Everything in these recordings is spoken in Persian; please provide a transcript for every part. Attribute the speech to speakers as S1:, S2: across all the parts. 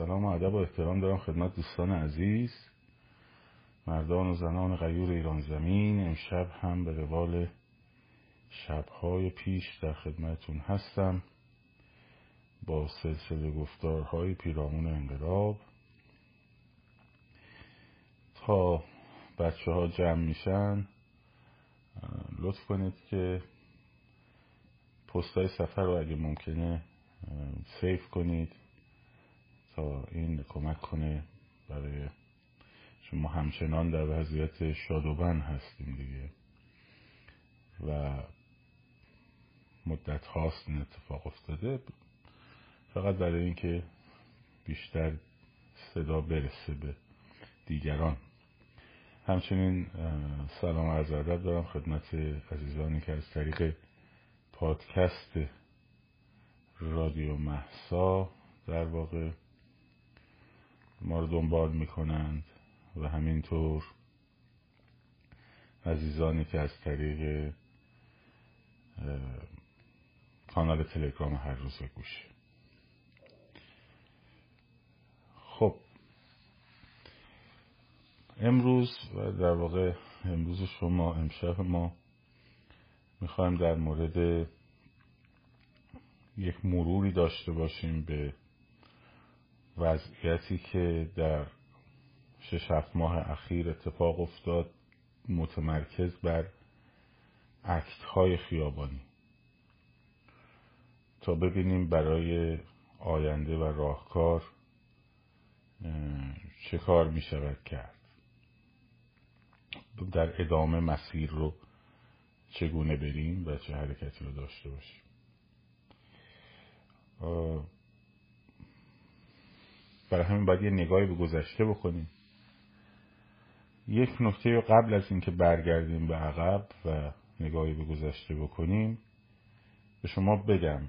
S1: سلام و ادب و احترام دارم خدمت دوستان عزیز مردان و زنان غیور ایران زمین. امشب هم به روال شبهای پیش در خدمتون هستم با سلسله گفتارهای پیرامون انقلاب. تا بچه ها جمع میشن لطف کنید که پستای سفر رو اگه ممکنه سیف کنید. این کمک کنه برای چون ما همچنان در وضعیت شادوبن هستیم دیگه. و مدت هاست این اتفاق افتاده. فقط برای اینکه بیشتر صدا برسه به دیگران. همچنین سلام عرض ادب دارم خدمت عزیزانی که از طریق پادکست رادیو محسا در واقع ما رو دنبال می‌کنند و همینطور عزیزانی که از طریق کانال تلگرام هر روز گوشه خب. امروز و در واقع امروز شما امشب ما می‌خوایم در مورد یک مروری داشته باشیم به وضعیتی که در شش هفت ماه اخیر اتفاق افتاد متمرکز بر اکت های خیابانی. تا ببینیم برای آینده و راهکار چه کار می شود کرد. در ادامه مسیر رو چگونه بریم و چه حرکتی رو داشته باشیم. برای همین باید یه نگاهی به گذشته بکنیم. یک نکته قبل از اینکه برگردیم به عقب و نگاهی به گذشته بکنیم به شما بگم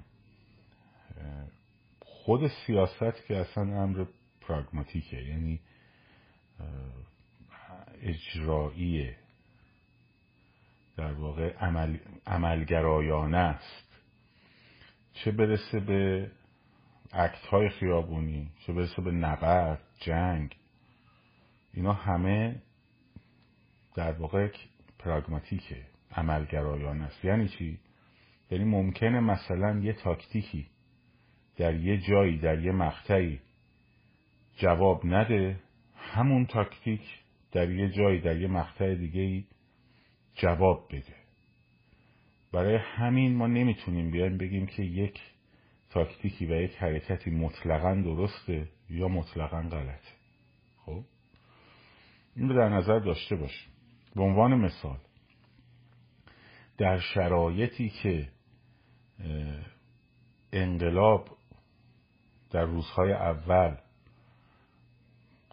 S1: خود سیاست که اصلا امر پراگماتیکه یعنی اجراییه در واقع عمل، عملگرایانه است. چه برسه به اکت های خیابونی چه برسه به نبرد جنگ. اینا همه در واقع پراگماتیکه عملگرایانه است. یعنی چی؟ یعنی ممکنه مثلا یه تاکتیکی در یه جایی در یه مقطعی جواب نده همون تاکتیک در یه جایی در یه مقطع دیگه جواب بده. برای همین ما نمی‌تونیم بیایم بگیم که یک تاکتیکی و یک حرکتی مطلقا درسته یا مطلقا غلطه خب؟ این رو در نظر داشته باشیم. به عنوان مثال در شرایطی که انقلاب در روزهای اول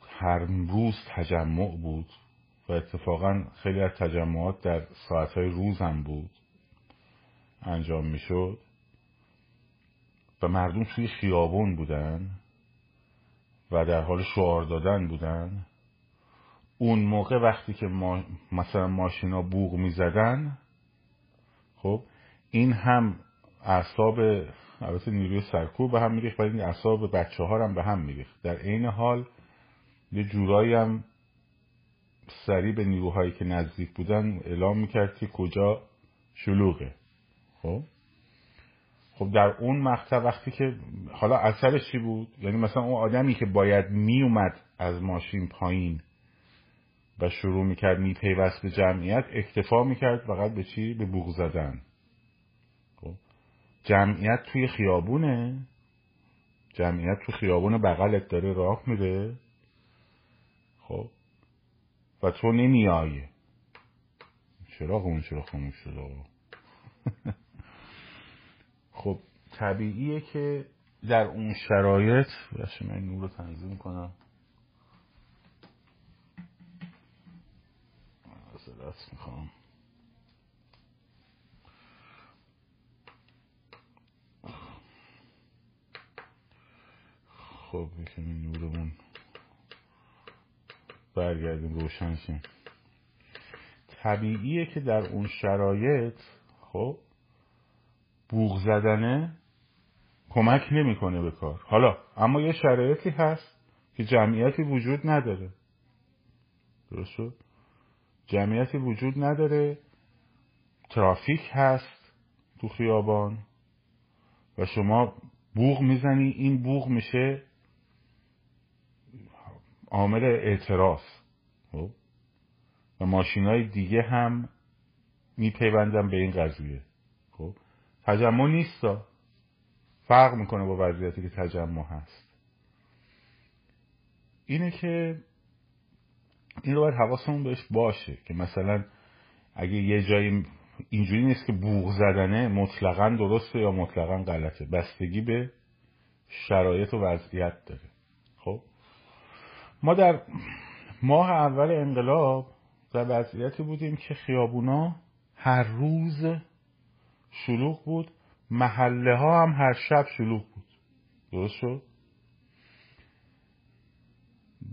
S1: هر روز تجمع بود و اتفاقا خیلی از تجمعات در ساعتهای روز هم بود انجام می‌شد و مردم توی خیابون بودن و در حال شعار دادن بودن. اون موقع وقتی که ما مثلا ماشینا بوغ می‌زدن خب این هم اعصاب البته نیروی سرکوب به هم میریخت ولی اعصاب بچه ها هم به هم میریخت. در عین حال یه جورایی هم سریع به نیروهایی که نزدیک بودن اعلام می‌کرد که کجا شلوغه. خب؟ خب در اون مقطع وقتی که حالا اثرش چی بود؟ یعنی مثلا اون آدمی که باید میومد از ماشین پایین و شروع می‌کرد میپیوست به جمعیت اکتفا می‌کرد فقط به چی؟ به بوغ زدن. خب؟ جمعیت توی خیابونه. جمعیت توی خیابون بغلت داره راه میره خب؟ و تو نمیای چرا اون چرا خاموش شده؟ خب طبیعیه که در اون شرایط باشه من نور رو تنظیم کنم. دست می‌خوام. خب یکمی نورمون برگردیم روشن شیم. طبیعیه که در اون شرایط خب بوغ زدنه کمک نمی‌کنه به کار. حالا اما یه شرایطی هست که جمعیتی وجود نداره. درست شد؟ جمعیتی وجود نداره. ترافیک هست تو خیابان و شما بوغ می‌زنی این بوغ میشه عامل اعتراض خب؟ و ماشین های دیگه هم میپیوندن به این قضیه. تجمع نیستا. فرق می‌کنه با وضعیتی که تجمع هست. اینه که این رو باید حواسمون بهش باشه که مثلا اگه یه جایی اینجوری نیست که بوغ زدنه مطلقا درسته یا مطلقا غلطه. بستگی به شرایط و وضعیت داره. خب؟ ما در ماه اول انقلاب در وضعیتی بودیم که خیابونا هر روز شلوغ بود. محله ها هم هر شب شلوغ بود. درست شد؟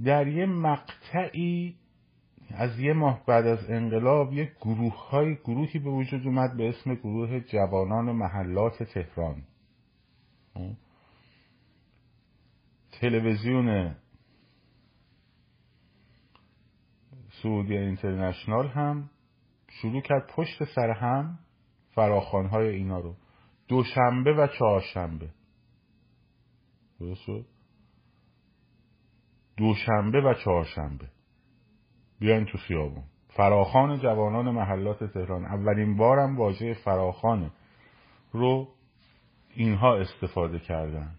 S1: در یه مقطعی از یه ماه بعد از انقلاب یک گروه های گروهی به وجود اومد به اسم گروه جوانان محلات تهران. تلویزیون سعودی اینترنشنال هم شروع کرد پشت سر هم فراخانهای اینا رو. دوشنبه و چهارشنبه. دوشنبه و چهارشنبه. بیاین تو خیابون. فراخان جوانان محلات تهران. اولین بارم واژه فراخان رو اینها استفاده کردن.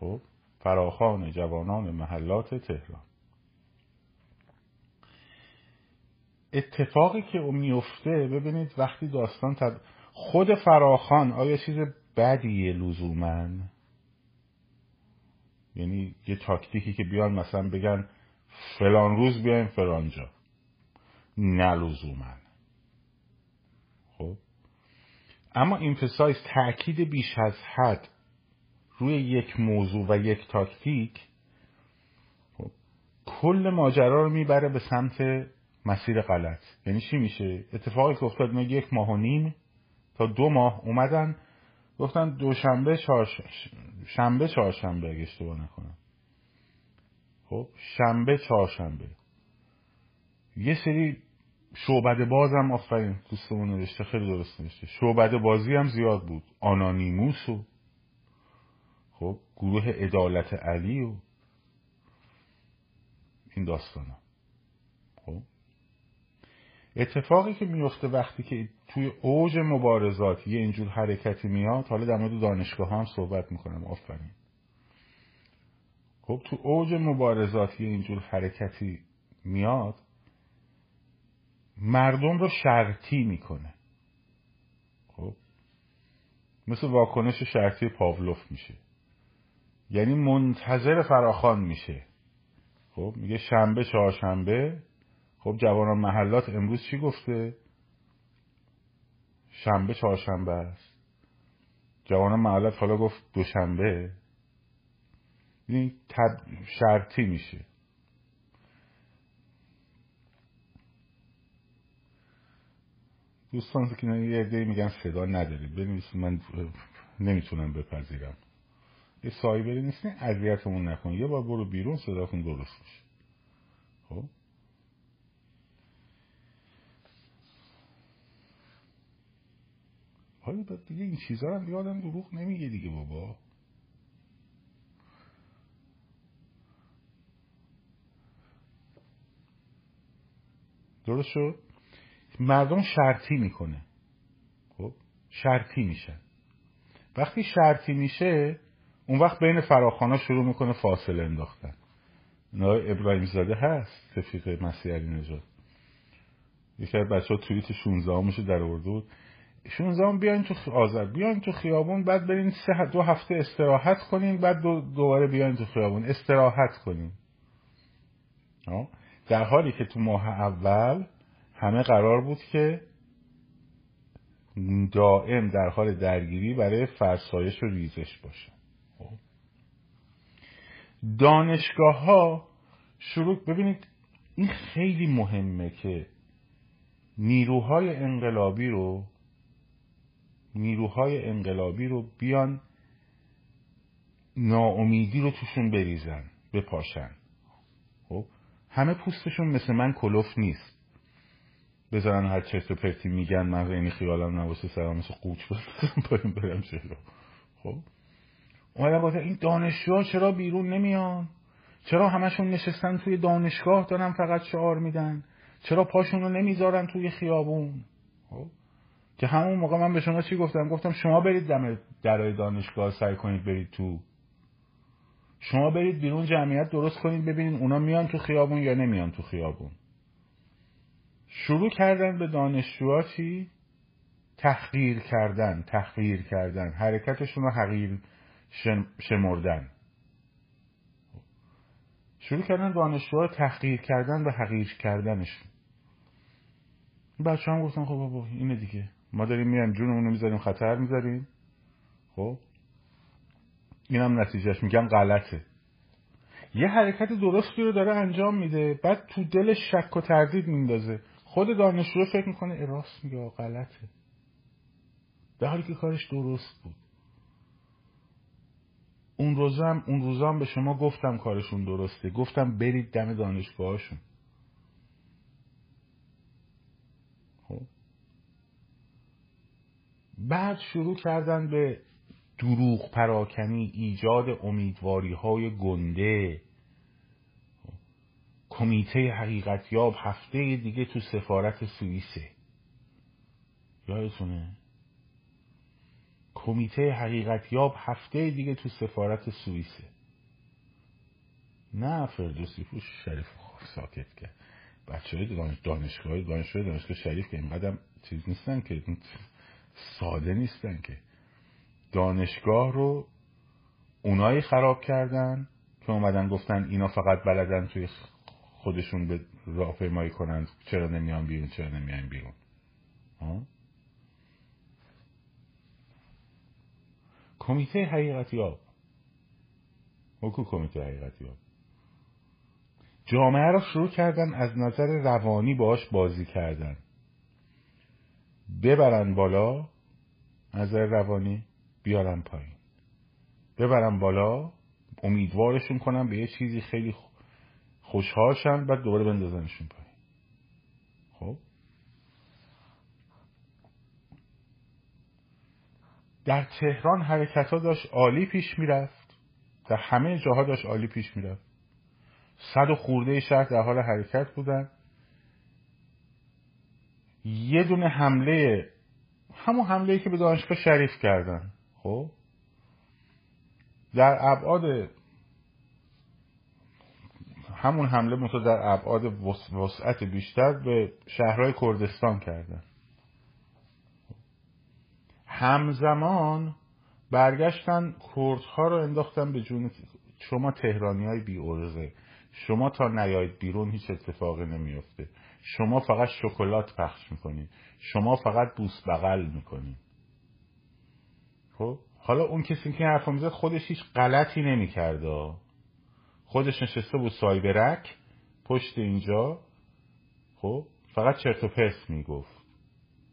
S1: خب؟ فراخان جوانان محلات تهران. اتفاقی که میفته ببینید وقتی داستان تد... خود فراخان آیا چیز بدیه لزومن یعنی یه تاکتیکی که بیان مثلا بگن فلان روز بیایم فلان جا. نه لزومن خب؟ اما ایمفسایز تاکید بیش از حد روی یک موضوع و یک تاکتیک خب. کل ماجرا رو می‌بره به سمت مسیر غلط. یعنی چی میشه؟ اتفاقی که افتاد یک ماه و نیم تا دو ماه اومدن گفتن دوشنبه چهارش... شنبه چهارشنبه اگه اشتباه نکنم. خب شنبه چهارشنبه. یه سری شعبد باز هم آفرین دوستمون نوشته خیلی درست نوشته. شعبد بازی هم زیاد بود. آنانیموس و خب گروه عدالت علی و این داستان ها. خب اتفاقی که میفته وقتی که توی اوج مبارزات یه اینجور حرکتی میاد حالا در مورد دانشگاه هم صحبت می‌کنم آفرین. خب تو اوج مبارزات یه اینجور حرکتی میاد مردم رو شرطی می‌کنه. خب مثل واکنش شرطی پاولوف میشه. یعنی منتظر فراخان میشه. خب میگه شنبه چهارشنبه خب جوانان محلات امروز چی گفته؟ شنبه چهارشنبه است. جوانان محلات حالا گفت دوشنبه. یعنی تب شرطی میشه. دوستان که یه عده میگن صدا ندارید بنویسید من نمی‌تونم بپذیرم. یه سایبری نیست اذیتمون نکن. یه بار برو بیرون صداتون درست میشه. خب؟ حالا دیگه این چیزا هم یادم دروغ نمیگه دیگه بابا. درست شد؟ مردم شرطی می‌کنه. خب شرطی میشن وقتی شرطی میشه اون وقت بین فراخانا شروع می‌کنه فاصله انداختن. نای ابراهیم زاده هست تفیق مسیح علی نجات یکی بچه ها توییت 16 همشو در ارده بود. 16 هم بیاین تو آذر بیاین تو خیابون بعد برین سه دو هفته استراحت کنین بعد دو دوباره بیاین تو خیابون. استراحت کنین. در حالی که تو ماه اول همه قرار بود که دائم در حال درگیری برای فرسایش و ریزش باشن خب. دانشگاه ها شروع ببینید این خیلی مهمه که نیروهای انقلابی رو نیروهای انقلابی رو بیان ناامیدی رو توشون بریزن بپاشن. خب؟ همه پوستشون مثل من کلوف نیست. بذارن هر چرت و پرتی میگن من اینی خیالم نباشه سرم مثل قوچ برم برم جلو. خب؟ اومدن این دانشجوها چرا بیرون نمیان؟ چرا همشون نشستن توی دانشگاه دارن فقط شعار میدن؟ چرا پاشون رو نمی‌ذارن توی خیابون؟ خب؟ که همون موقع من به شما چی گفتم؟ گفتم شما برید دم درای دانشگاه سعی کنید برید تو شما برید بیرون جمعیت درست کنید ببینید اونا میان تو خیابون یا نمیان تو خیابون. شروع کردن به دانشجوها چی؟ تحقیر کردن تحقیر کردن. حرکتشون رو حقیر شمردن. شروع کردن دانشجوها تحقیر کردن و حقیر کردنشون. بچه هم گفتن خب بابا اینه دیگه. ما داریم میایم جونمون رو می‌ذاریم خطر می‌ذاریم. خب؟ اینم نتیجهش میگم غلطه. یه حرکت درستی رو داره انجام میده بعد تو دل شک و تردید میندازه. خود دانشجو فکر می‌کنه اراست میگه غلطه. در حالی که کارش درست بود. اون روزم اون روزم به شما گفتم کارشون درسته. گفتم برید دم دانشگاهشون خب بعد شروع کردن به دروغ پراکنی ایجاد امیدواری های گنده. کمیته حقیقت یاب هفته دیگه تو سفارت سوئیسه. یادتونه؟ کمیته حقیقت یاب هفته دیگه تو سفارت سوئیسه. نه فردوسی پوش شریف ساکت کرد بچه های دانشگاه دانشگاه دانشگاه شریف که اینقدر چیز نیستن که ساده نیستن که. دانشگاه رو اونایی خراب کردن که اومدن گفتن اینا فقط بلدن توی خودشون به راهپیمایی کنن. چرا نمیان بیرون چرا نمیان بیرون؟ کمیته حقیقت یاب حکو کمیته حقیقت یاب جامعه را شروع کردن از نظر روانی باش بازی کردن. ببرن بالا نظر روانی بیارن پایین. ببرن بالا امیدوارشون کنن به یه چیزی خیلی خوشحالشن بعد دوباره بندازنشون پایین. خب؟ در تهران حرکت ها داشت عالی پیش می‌رفت. در همه جاها داشت عالی پیش می‌رفت. صد و خورده شهر در حال حرکت بودن. یه دونه حمله همون حمله که به دانشگاه شریف کردن. خب؟ در ابعاد همون حمله مثلا در ابعاد وسعت بیشتر به شهرهای کردستان کردن. همزمان برگشتن کردها رو انداختن به جون شما تهرانی های بی ارزه شما تا نیاید بیرون هیچ اتفاقی نمیفته شما فقط شکلات پخش می‌کنید شما فقط بوس بغل می‌کنید خب؟ حالا اون کسی که حرف می‌زد خودش هیچ غلطی نمی‌کرده خودش نشسته بود سایبرک پشت اینجا. خب؟ فقط چرت و پرت می‌گفت.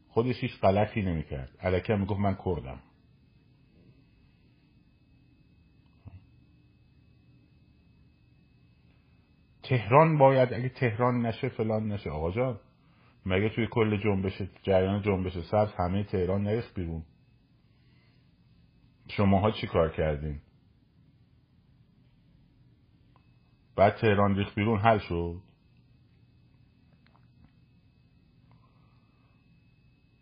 S1: خودش هیچ غلطی نمی‌کرد. الکه می‌گفت من کردم. تهران باید اگه تهران نشه فلان نشه. آقا جان مگه توی کل جنبش جریان جنبش سبز همه تهران نریخت بیرون؟ شماها چی کار کردین؟ بعد تهران ریخت بیرون حل شد.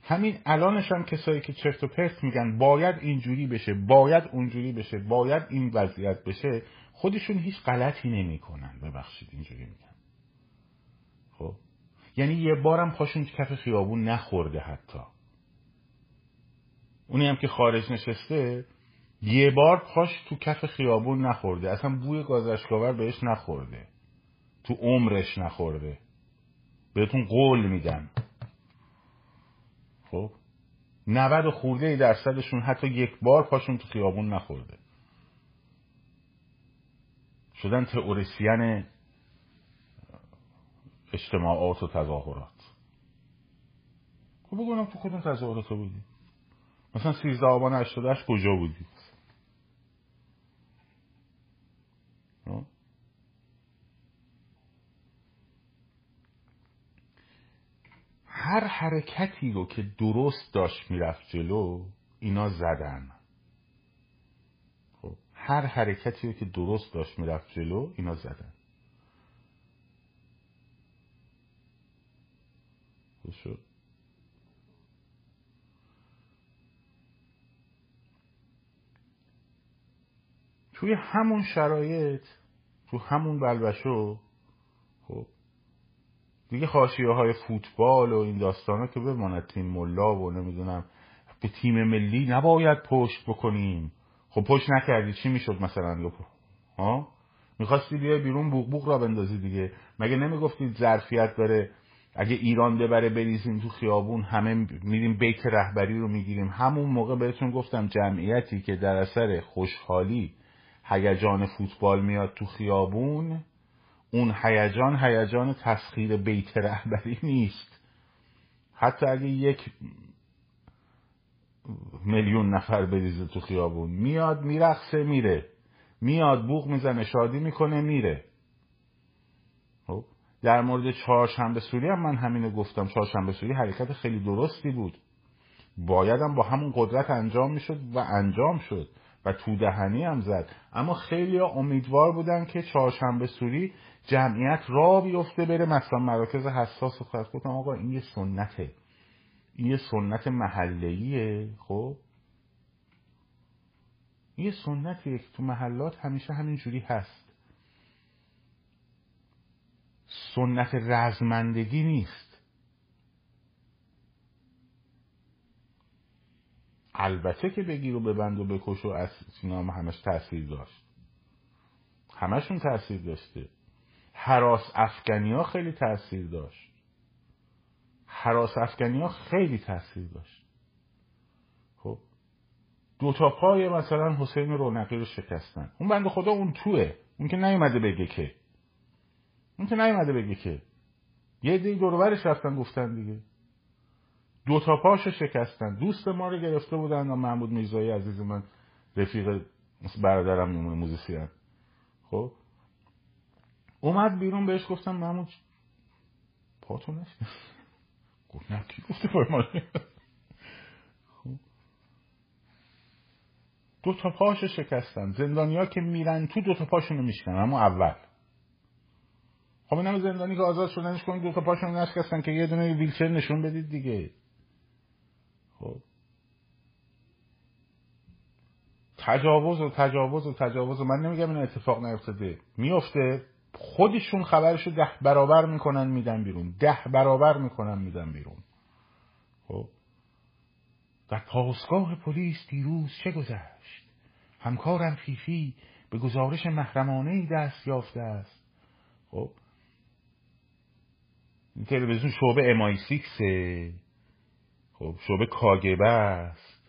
S1: همین الانش هم کسایی که چرت و پرت میگن باید اینجوری بشه باید اونجوری بشه باید این وضعیت بشه خودشون هیچ غلطی نمی‌کنن. ببخشید اینجوری میگن خب؟ یعنی یه بارم پاشون کف خیابون نخورده حتی. اونی هم که خارج نشسته یه بار پاش تو کف خیابون نخورده. اصلا بوی گازشکاور بهش نخورده. تو عمرش نخورده. بهتون قول میدم. خب؟ نود خورده درصدشون حتی یک بار پاشون تو خیابون نخورده. شدن تئوریسین اجتماعات و تظاهرات. خب بگونم تو کدوم تظاهرات بودی؟ مثلا 13 آبان 88 کجا بودی؟ هر حرکتی رو که درست داشت می‌رفت جلو اینا زدن. هر حرکتی رو که درست داشت می‌رفت جلو اینا زدن. توی همون شرایط تو همون بلبشو خب دیگه خاشیه های فوتبال و این داستان ها که بماند تیم ملا و نمی‌دونم به تیم ملی نباید پشت بکنیم. خب پشت نکردی. چی می‌شد مثلا ها؟ می‌خواستی بیای بیرون بوق بوق را بندازی دیگه. مگه نمی‌گفتی ظرفیت داره؟ اگه ایران ببره بریزیم تو خیابون همه میریم بیت رهبری رو می‌گیریم. همون موقع بهتون گفتم جمعیتی که در اثر خوشحالی هیجان فوتبال میاد تو خیابون اون هیجان هیجان تسخیر بیت رهبری نیست. حتی اگه یک میلیون نفر بریزه تو خیابون. میاد میرقصه میره. میاد بوغ می‌زنه شادی می‌کنه میره. خب در مورد چهارشنبه سوری هم من همینو گفتم. چهارشنبه سوری حرکت خیلی درستی بود. بایدم با همون قدرت انجام می‌شد و انجام شد و تو دهنی هم زد. اما خیلی امیدوار بودن که چهارشنبه سوری جمعیت را بیفته بره. مثلا مراکز حساس و گفتم. آقا این یه سنته. این یه سنت محلیه خب؟ یه سنتیه که تو محلات همیشه همین جوری هست. سنت رزمندگی نیست. البته که بگیر و ببند و بکش و از اینا همش تاثیر داشت. همشون تاثیر داشته. حراس افغانی ها خیلی تاثیر داشت. حراس افغانی ها خیلی تاثیر داشت. خب دو تا پای مثلا حسین رونقی رو شکستن. اون بند خدا اون توه. اون که نیومده بگه که. اون که نیومده بگه که. یه دی دورورش رفتن گفتن دیگه. دو تا پاشو شکستن. دوست ما رو گرفته بودن و محمود میرزایی عزیز من رفیق برادرم میمونه موزیسین خب اومد بیرون بهش گفتم محمود پاتو نشد گفت نه کی گفته پای خب. دو تا پاشو شکستن. زندانیا که میرن تو دو تا پاشونو میشکنن اما اول. خب این زندانی که آزاد شدنش کنید دو تا پاشونو نشکستن که یه دونه ویلچر نشون بدید دیگه. خب. تجاوز و تجاوز و تجاوز و من نمیگم این اتفاق نیفتاده. میفته خودشون خبرشو ده برابر می‌کنن میدن بیرون. ده برابر می‌کنن میدن بیرون. خب؟ در پاسگاه پلیس دیروز چه گذشت؟ همکارم فیفی به گزارش محرمانه ای دست یافته است. خب؟ این تلویزیون شعبه امای سیکسه خب؟ شعبه کاگبه است.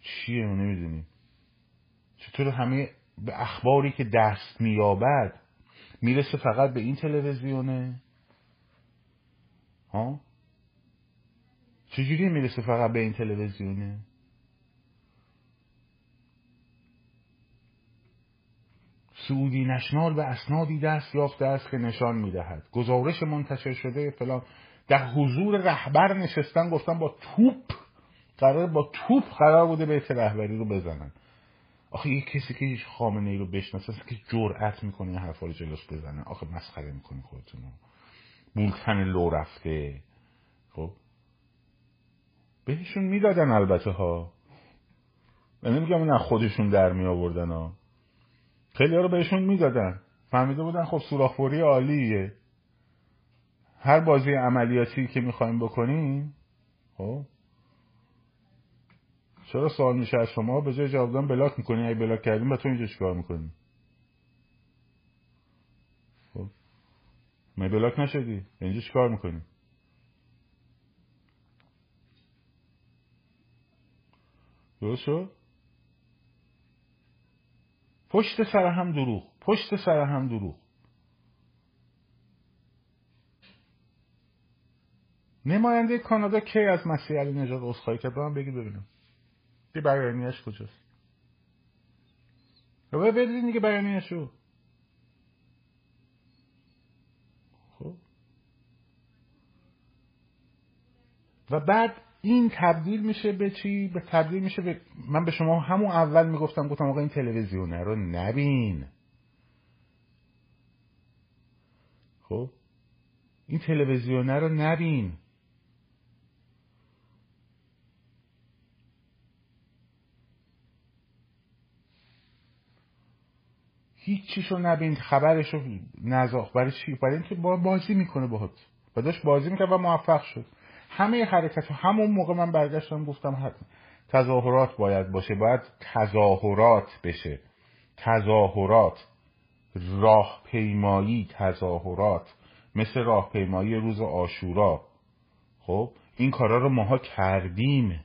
S1: چیه؟ نمی‌دونی. چطور همه به اخباری که دست میابد می‌رسه فقط به این تلویزیونه؟ ها؟ چجوری می‌رسه فقط به این تلویزیونه؟ سعودی نشنال به اسنادی دست یافته است که نشان می‌دهد. گزارش منتشر شده فلان. در حضور رهبر نشستن گفتن با توپ قرار با توپ قرار بوده به رهبری رو بزنن. آخه یه کسی که خامنه ای رو بشناسه که جرأت می‌کنه این حرفا رو جلوش بزنه. آخه مسخره می‌کنه خودتون بولتن لو رفته. خب؟ بهشون می‌دادن البته ها. من نمیگم نه خودشون در می آوردن ها. خیلی ها رو بهشون می‌دادن. فهمیده بودن خب سوراخوری عالیه. هر بازی عملیاتی که می‌خوایم بکنیم خب؟ چرا سوال میشه از شما؟ به جای جواب دادن بلاک می‌کنی؟ اگه بلاک کردیم با تو اینجا چیکار می‌کنی خب. می بلاک نشدی؟ اینجا چیکار می‌کنی؟ درست پشت سر هم دروغ. پشت سر هم دروغ. نماینده کانادا کی از مسیح علی نژاد عذرخواهی کرد؟ من بگی ببینم. خب، دیگه بیانیش کجاست؟ و بدین دیگه بیانیش رو. خب. و بعد این تبدیل میشه به چی؟ به تبدیل میشه به من به شما همون اول می‌گفتم گفتم آقا این تلویزیونه رو نبین. خب. این تلویزیونه رو نبین. هیچیشو نبین خبرشو نزاخ. برای چی؟ برای اینکه با بازی می‌کنه باهات. و داشت بازی می‌کرد و موفق شد. همه حرکت همون موقع من برگشتم گفتم تظاهرات باید باشه. باید تظاهرات بشه. تظاهرات. راهپیمایی تظاهرات. مثل راهپیمایی روز آشورا. خب؟ این کارا رو ماها کردیم.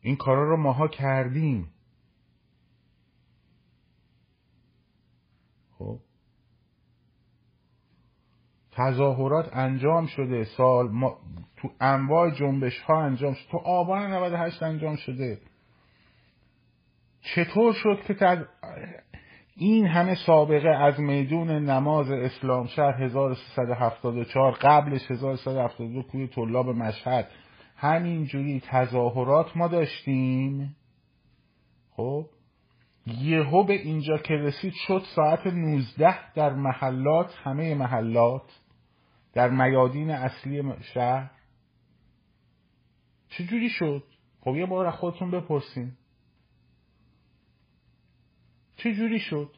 S1: این کارا رو ماها کردیم. خب. تظاهرات انجام شده سال ما تو انواع جنبش ها انجام شده. تو آبان 98 انجام شده. چطور شد که این همه سابقه از میدون نماز اسلام شهر 1374 قبلش 1372 کوی طلاب مشهد. همینجوری تظاهرات ما داشتیم. خب؟ یهو به اینجا که رسید شد ساعت 19 در محلات همه محلات در میادین اصلی شهر. چجوری شد؟ خب یه بار خودتون بپرسین. چجوری شد؟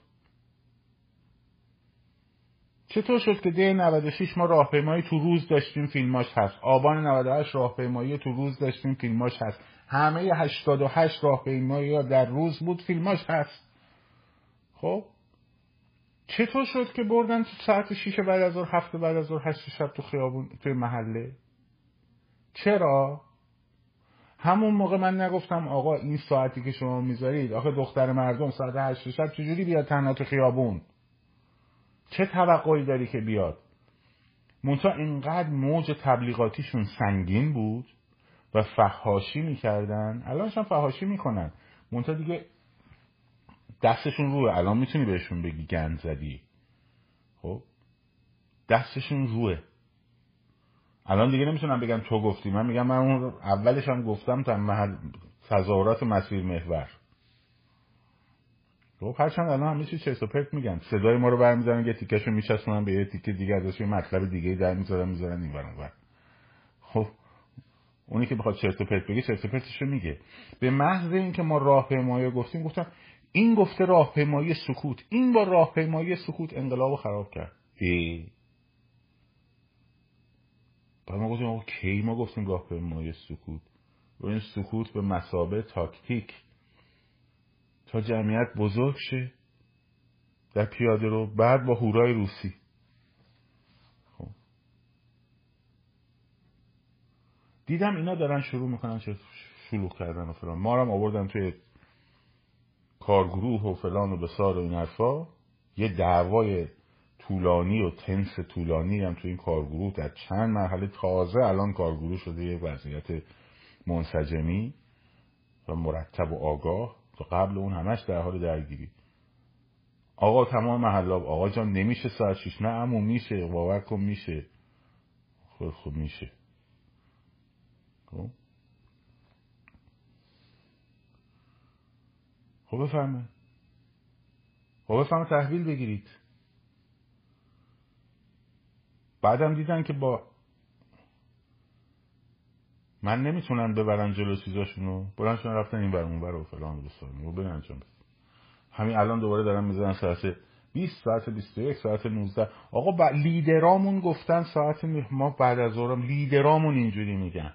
S1: چطور شد که ده 96 ما راهپیمایی تو روز داشتیم فیلماش هست. آبان 98 راهپیمایی تو روز داشتیم فیلماش هست. همه 88 راهپیمایی در روز بود فیلماش هست. خب؟ چطور شد که بردن تو ساعت 6 بعد از ظهر هفته بعد از ظهر 8 شب تو خیابون توی محله؟ چرا؟ همون موقع من نگفتم آقا این ساعتی که شما می‌ذارید آخه دختر مردم ساعت 8 شب چجوری بیاد تنها تو خیابون؟ چه توقعی داری که بیاد؟ منتها اینقدر موج تبلیغاتیشون سنگین بود؟ و فحاشی می‌کردن. الانشان فحاشی می‌کنن. منتها دیگه دستشون روه. الان می‌تونی بهشون بگی گند زدی. خب؟ دستشون روه. الان دیگه نمی‌تونم بگم تو گفتی. من میگم من اون اولش هم گفتم تا محل تظاهرات مسیر محور. خب هرچند الان همه چی چرت و پرت میگن. صدای ما رو برمیدارن یه تیکشو میچسبونن به یه تیکه دیگه ازش یه مطلب دیگه در می‌ذارن می‌ذارن این برون خب اونی که بخواد چرت و پرت بگه چرت و پرتشو میگه. به محض اینکه ما راهپیمایی گفتیم گفتم این گفته راهپیمایی سکوت این با راهپیمایی سکوت انقلاب خراب کرد. ای. بعد ما گفتیم کی ما گفتیم راهپیمایی سکوت؟ و این سکوت به مسابه تاکتیک. تا جمعیت بزرگ شه. در پیاده رو بعد با هورای روسی. دیدم اینا دارن شروع می‌کنن چه شلوغ کردن و فلان. ما هم آوردن توی کارگروه و فلان و بسار و این حرفا. یه دعوای طولانی و تنس طولانی هم تو این کارگروه در چند مرحله تازه الان کارگروه شده یه وضعیت منسجمی و مرتب و آگاه تا قبل اون همش در حال درگیری. آقا تمام محلاب آقا جان نمیشه ساعت شیش. نه امو میشه باور کن میشه. خب خب میشه. خب؟ خب بفهمه خب بفهمه تحویل بگیرید. بعدم دیدن که با من نمی‌تونن ببرن جلو چیزاشونو. بلندشون رفتن این برمون بر و فلان و و برن انجام همین الان دوباره دارن می‌زنن ساعت 20 ساعت 21 ساعت 19 آقا با لیدرامون گفتن ساعت ما بعد از ظهرم لیدرامون اینجوری میگن.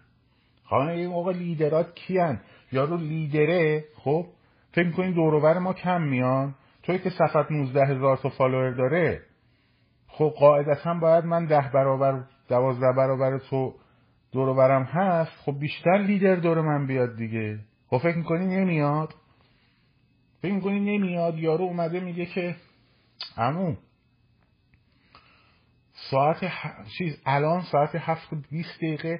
S1: خانه این آقا لیدرات کیان؟ یارو لیدره؟ خب فکر می‌کنین دوروبر ما کم میان؟ توی که صفت 19 هزار تا فالوور داره؟ خب قاعدتا باید من ده برابر دوازده برابر تو دوروبرم هست. خب بیشتر لیدر دور من بیاد دیگه. خب فکر می‌کنی نمیاد؟ فکر می‌کنی نمیاد؟ یارو اومده میگه که امو ساعت چیز الان ساعت هفت بیست دقیقه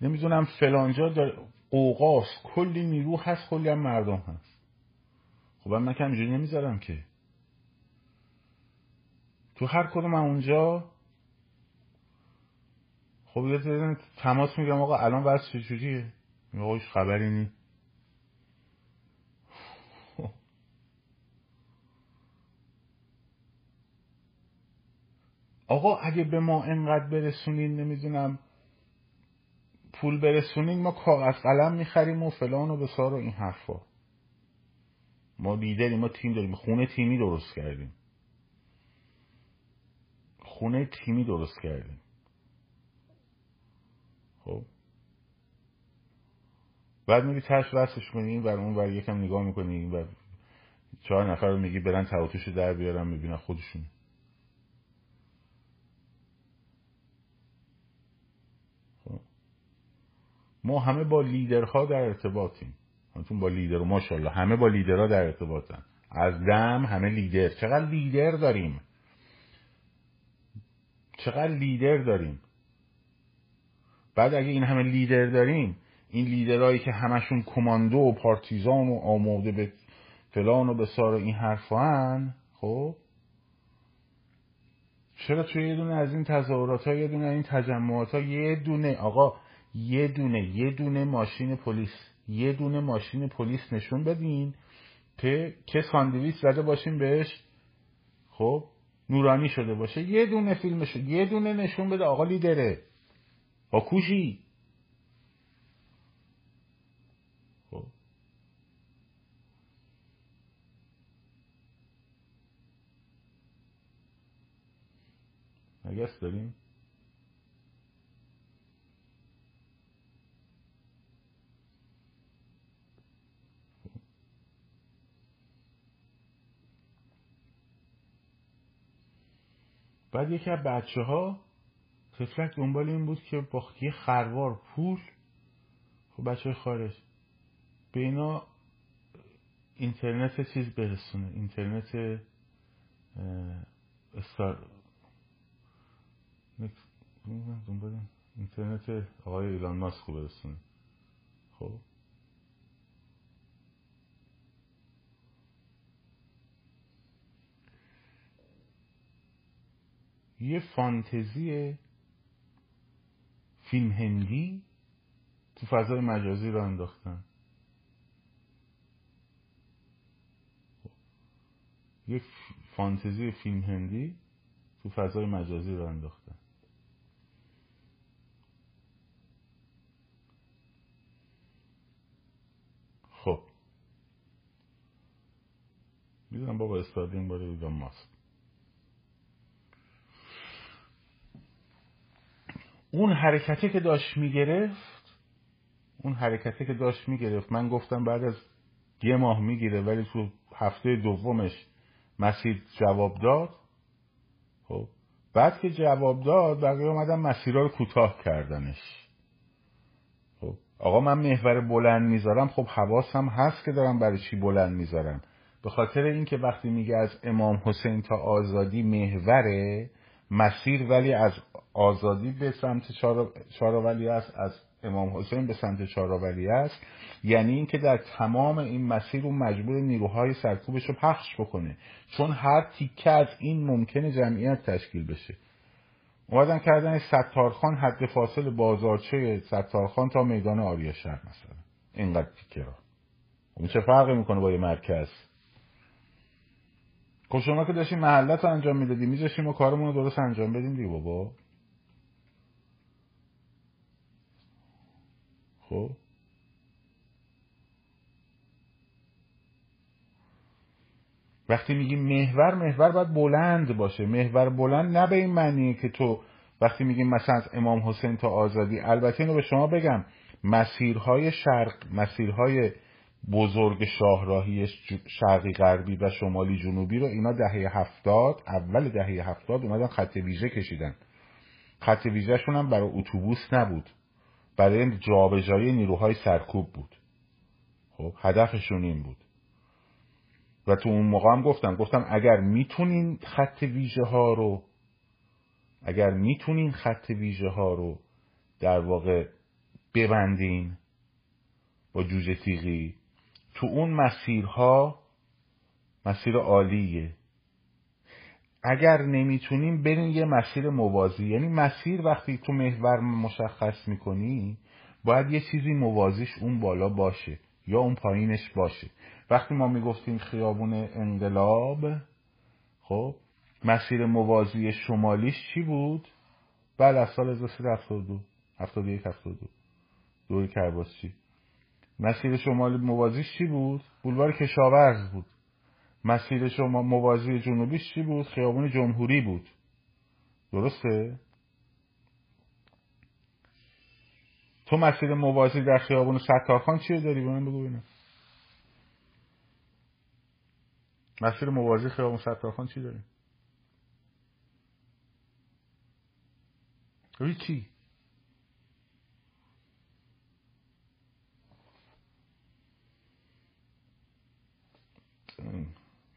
S1: نمی‌دونم فلانجا داره قوقاست کلی نیرو هست کلی هم مردم هست. خب من که همینجوری نمی‌ذارم که. تو هر کدوم اونجا خب یه تماس میگم آقا الان وضع چجوریه هیچ خبری نی آقا اگه به ما انقدر برسونین نمی‌دونم. پول برسونین ما کاغذ قلم می‌خریم و فلان و بسار و این حرفا. ما لیدریم ما تیم داریم. خونه تیمی درست کردیم. خونه تیمی درست کردیم. خب. بعد میری تش وصلش کنی این بر اون بر یکم نگاه می‌کنی بر چهار نفر رو میگی برن تواتوش در بیارن می‌بینن خودشون خب. ما همه با لیدرها در ارتباطیم. همتون با لیدر ماشاءالله همه با لیدرها در ارتباطن. از دم همه لیدر. چقدر لیدر داریم؟ چقدر لیدر داریم؟ بعد اگه این همه لیدر داریم این لیدرهایی که همشون کماندو و پارتیزان و آماده به فلان و به سار این حرفان خب؟ چرا توی یه دونه از این تظاهرات ها یه دونه این تجمعات ها یه دونه؟ آقا یه دونه یه دونه ماشین پلیس یه دونه ماشین پلیس نشون بدین که که ساندویچ زده باشیم بهش. خب نورانی شده باشه. یه دونه فیلمش یه دونه نشون بده آقا لیدره. با کوشی. خب. نگست داریم. بعد یکی از بچه ها تفلک دنبال این بود که با یه خروار پول خب بچه خارج به اینا اینترنت چیز برسونه اینترنت استار دنبال اینترنت آقای ایلان ماسک برسونه. خب؟ یه فانتزی فیلم هندی تو فضای مجازی رو انداختن. یه فانتزی فیلم هندی تو فضای مجازی رو انداختن. خب. می‌دونم بابا استادیم باره ایلان ماسک اون حرکته که داشت می‌گرفت اون حرکته که داشت می‌گرفت. من گفتم بعد از یه ماه می‌گیره ولی تو هفته دومش مسیر جواب داد. خب بعد که جواب داد بقیه اومدن مسیرها رو کوتاه کردنش. خب آقا من محور بلند می‌ذارم. خب حواسم هست که دارم برای چی بلند می‌ذارم. به خاطر اینکه وقتی میگه از امام حسین تا آزادی محوره مسیر ولی از آزادی به سمت چاراولی است از امام حسین به سمت چاراولی است. یعنی اینکه در تمام این مسیر رو مجبور نیروهای سرکوبش رو پخش بکنه. چون هر تیکه از این ممکنه جمعیت تشکیل بشه. اومدن کردن ستارخان حد فاصل بازارچه ستارخان تا میدان آریا شهر مثلا. اینقدر تیکه را. خب چه فرقی می‌کنه با یه مرکز؟ خب شما که داشتیم محلت رو انجام می‌دادی میذاشیم و کارمون رو درست انجام بدیم دیگه بابا. خب. وقتی میگیم محور محور باید بلند باشه. محور بلند نه به این معنیه که تو وقتی میگیم مثلا از امام حسین تا آزادی البته اینو به شما بگم. مسیرهای شرق مسیرهای بزرگ شاهراهی شرقی غربی و شمالی جنوبی رو اینا دهه هفتاد اول دهه هفتاد اومدن خط ویژه کشیدن. خط ویژهشون هم برای اتوبوس نبود. برای جابجایی نیروهای سرکوب بود. خب هدفشون این بود. و تو اون موقع هم گفتم گفتم اگر می‌تونین خط ویژه ها رو اگر می‌تونین خط ویژه ها رو در واقع ببندین با جوجه تیغی تو اون مسیرها مسیر عالیه. اگر نمی‌تونیم بریم یه مسیر موازی یعنی مسیر وقتی تو محور مشخص می‌کنی باید یه چیزی موازیش اون بالا باشه یا اون پایینش باشه. وقتی ما می‌گفتیم خیابون انقلاب خب مسیر موازی شمالیش چی بود؟ بعد از سال 1372 71 72 دوری کرباسچی مسیر شمالی موازیش چی بود؟ بولوار کشاورز بود. مسیر شما موازی جنوبیش چی بود؟ خیابون جمهوری بود. درسته؟ تو مسیر موازی در خیابون ستارخان چیه داری؟ به من بگو ببینم. مسیر موازی خیابون ستارخان چی داری؟ هیچی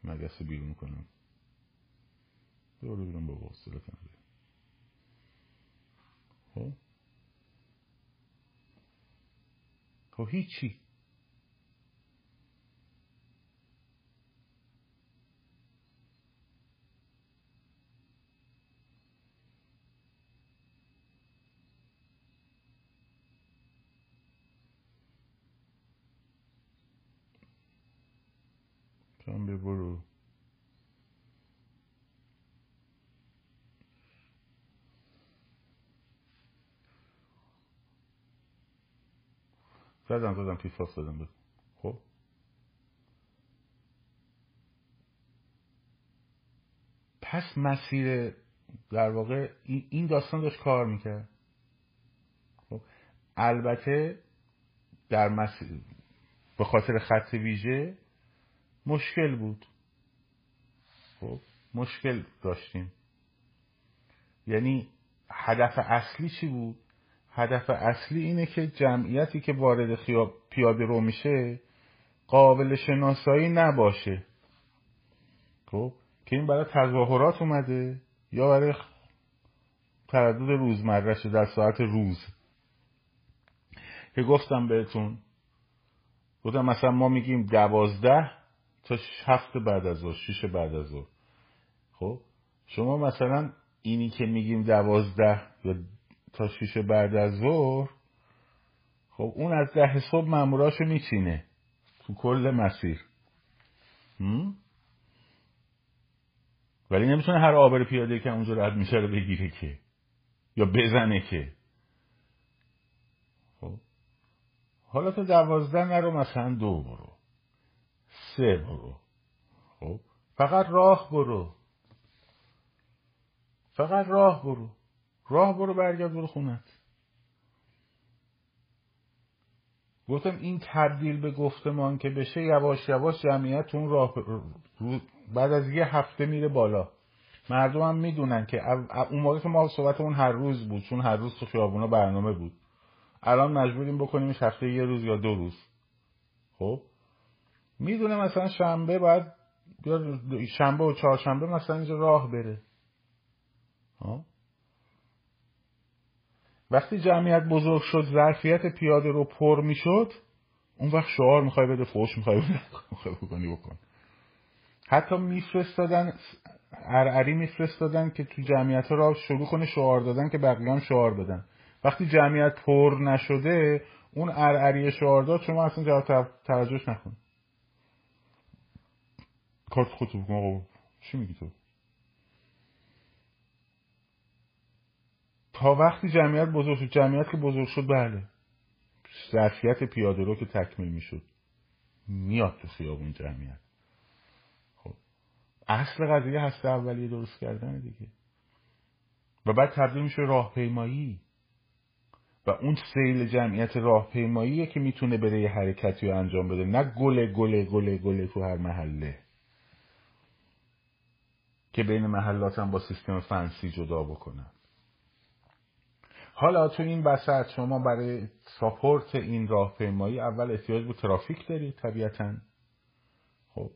S1: مگس بیرون کنم. برو بیرون بابا حوصله کنه خب؟ خب هیچی شنبه برو زدم زدم پیفاس دادم. بکن خب. پس مسیر در واقع این داستان داشت کار می‌کرد. خب. البته در مسیر به خاطر خط ویژه مشکل بود. خب. مشکل داشتیم. یعنی هدف اصلی چی بود؟ هدف اصلی اینه که جمعیتی که وارد پیاده رو میشه قابل شناسایی نباشه. خب؟ که این برای تظاهرات اومده یا برای تردد روزمرهشه در ساعت روز. که گفتم بهتون گفتم مثلا ما میگیم دوازده تا هفت بعد از ظهر شیش بعد از ظهر. خب؟ شما مثلا اینی که میگیم دوازده یا تا شیش بعد از ظهر خب اون از ده صبح ماموراشو میچینه تو کل مسیر. ولی نمی‌تونه هر آبر پیاده که اونجا رد میشه رو بگیره که. یا بزنه که. خب. حالا تو دوازده نرو مثلا دو برو. سه برو. خب. فقط راه برو. فقط راه برو. راه برو برگرد برو خونت گفتم این تبدیل به گفتمان که بشه یواش یواش جمعیت اون راه بعد از یه هفته میره بالا. مردم هم می‌دونن که اون موقع که ما صحبت اون هر روز بود چون هر روز تو خیابونا برنامه بود. الان مجبوریم بکنیمش هفته یه روز یا دو روز. خب؟ می‌دونه مثلا شنبه باید شنبه و چهارشنبه مثلا اینجا راه بره. ها وقتی جمعیت بزرگ شد ظرفیت پیاده رو پر می‌شد اون وقت شعار می‌خوای بده فوش می‌خوای بکنی بکن. حتی میفرستادن ارعری میفرستادن که تو جمعیت را شروع کنه شعار دادن که بقیه هم شعار بدن. وقتی جمعیت پر نشده اون ارعری شعار داد شما اصلا جواب توجهش نکن. کارت بکن آقا چی میگی تو؟ تا وقتی جمعیت بزرگ شد جمعیت که بزرگ شد بله. ظرفیت پیاده رو که تکمیل می‌شد میاد تو خیابون جمعیت. خب اصل قضیه هسته اولیه درست کردن دیگه. و بعد تبدیل میشه راهپیمایی. و اون سیل جمعیت راهپیماییه که می‌تونه بره یه حرکتی رو انجام بده. نه گله گله گله گله تو هر محله. که بین محلات هم با سیستم فنسی جدا بکنن. حالا تو این وسط شما برای ساپورت این راهپیمایی اول احتیاج به ترافیک داری طبیعتا. خب.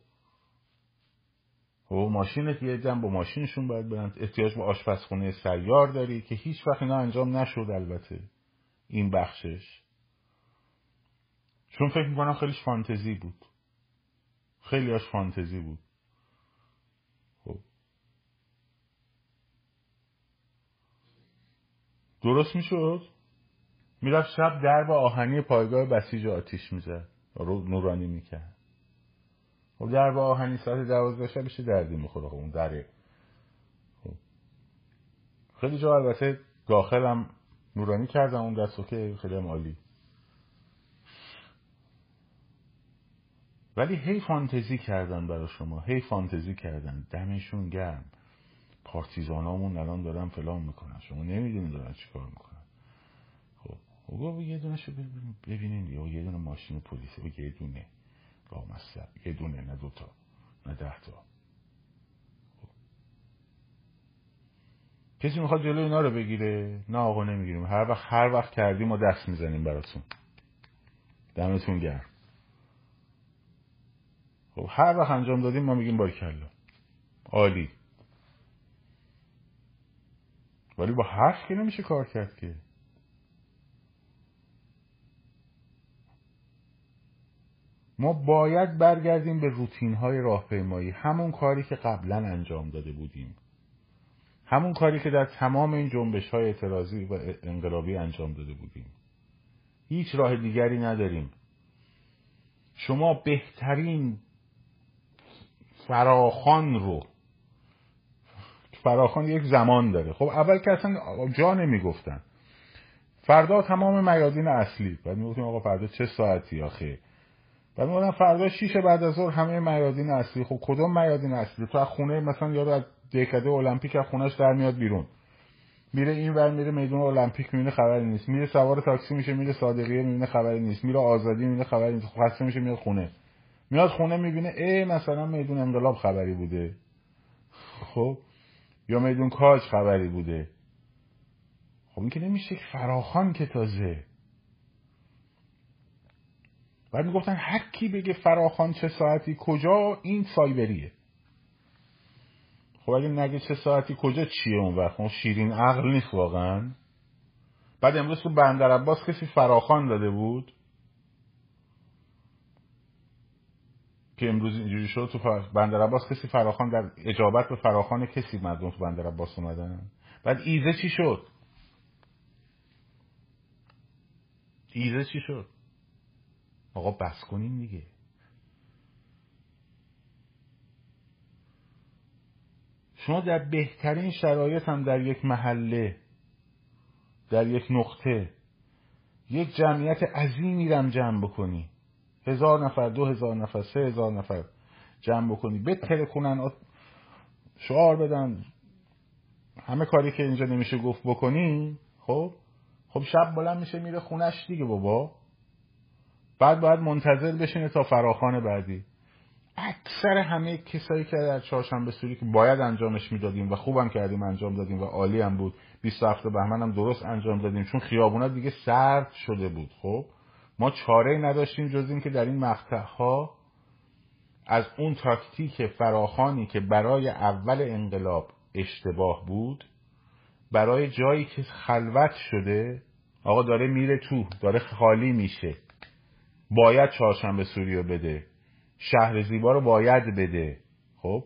S1: خب ماشینت یه جمع با ماشینشون باید برن. احتیاج به آشپزخونه سیار داری که هیچ وقت اینا انجام نشد البته. این بخشش. چون فکر می‌کنم خیلیش فانتزی بود. خیلی فانتزی بود. درست می‌شد؟ می‌رفت شب درب آهنی پایگاه بسیج آتیش می‌زد رو نورانی می‌کرد. خب درب آهنی ساعت دوازده شب بشه دردی می‌خوره. خب اون دره خب. خیلی جا البته داخلم نورانی کردم اون دست که خیلی هم عالی. ولی هی فانتزی کردن برای شما هی فانتزی کردن. دمشون گرم. پارتیزانامون الان دارن فلان می‌کنن. شما نمی‌دونید دارن چیکار می‌کنن. خب خب یه دونه شو ببینین یه دونه ماشین پلیس یه دونه. لامصب یه دونه نه دوتا نه ده تا. خب. کسی می‌خواد جلو اینا رو بگیره؟ نه آقا نمی‌گیریم. هر وقت هر وقت کردیم ما دست می‌زنیم براتون. دمتون گرم. خب هر وقت انجام دادیم ما میگیم باریکلا عالی. ولی با حرف که نمیشه کار کرد که. ما باید برگردیم به روتین های راهپیمایی. همون کاری که قبلا انجام داده بودیم. همون کاری که در تمام این جنبش های اعتراضی و انقلابی انجام داده بودیم. هیچ راه دیگری نداریم. شما بهترین فراخان رو فراخان یک زمان داره. خب اول که اصلا جا نمی‌گفتن. فردا تمام میادین اصلی. بعد می‌گفتیم آقا فردا چه ساعتی آخه؟ بعد می‌گفتن فردا شیش بعد از ظهر همه میادین اصلی. خب کدوم میادین اصلی؟ تو از خونه مثلا یارو از دهکده المپیک از خونش در میاد بیرون. میره این ور میره میدون المپیک می‌بینه خبری نیست. میره سوار تاکسی میشه میره صادقیه می‌بینه خبری نیست. میره آزادی می‌بینه خبری نیست. خسته میشه میاد خونه. میاد خونه می‌بینه ای مثلا میدون انقلاب خبری بوده. خب یا میدون کاج خبری بوده. خب این که نمیشه فراخان که تازه. بعد می‌گفتن هر کی بگه فراخان چه ساعتی کجا این سایبریه. خب اگه نگه چه ساعتی کجا چیه اون وقت؟ اون شیرین عقل نیست واقعا. بعد امروز تو بندر عباس کسی فراخان داده بود. که امروز اینجوری شد تو بندر عباس کسی فراخان در اجابت به فراخان کسی مردم تو بندر عباس اومدن؟ بعد ایزه چی شد؟ ایزه چی شد؟ آقا بس کنین دیگه. شما در بهترین شرایط هم در یک محله در یک نقطه یک جمعیت عظیمی رم جمع بکنی. هزار نفر دو هزار نفر سه هزار نفر جمع بکنی. بتره کنن شعار بدن. همه کاری که اینجا نمیشه گفت بکنی خب؟ خب شب بلند میشه میره خونش دیگه بابا. بعد باید منتظر بشینه تا فراخان بعدی. اکثر همه کسایی که در چهارشنبه سوری که باید انجامش می‌دادیم و خوبم کردیم انجام دادیم و عالی هم بود. 27 بهمن هم درست انجام دادیم چون خیابونا دیگه سرد شده بود خب؟ ما چاره نداشتیم جز این که در این مقطع ها از اون تاکتیک فراخانی که برای اول انقلاب اشتباه بود برای جایی که خلوت شده آقا داره میره تو داره خالی میشه. باید چهارشنبه سوری رو بده. شهر زیبا رو باید بده. خب؟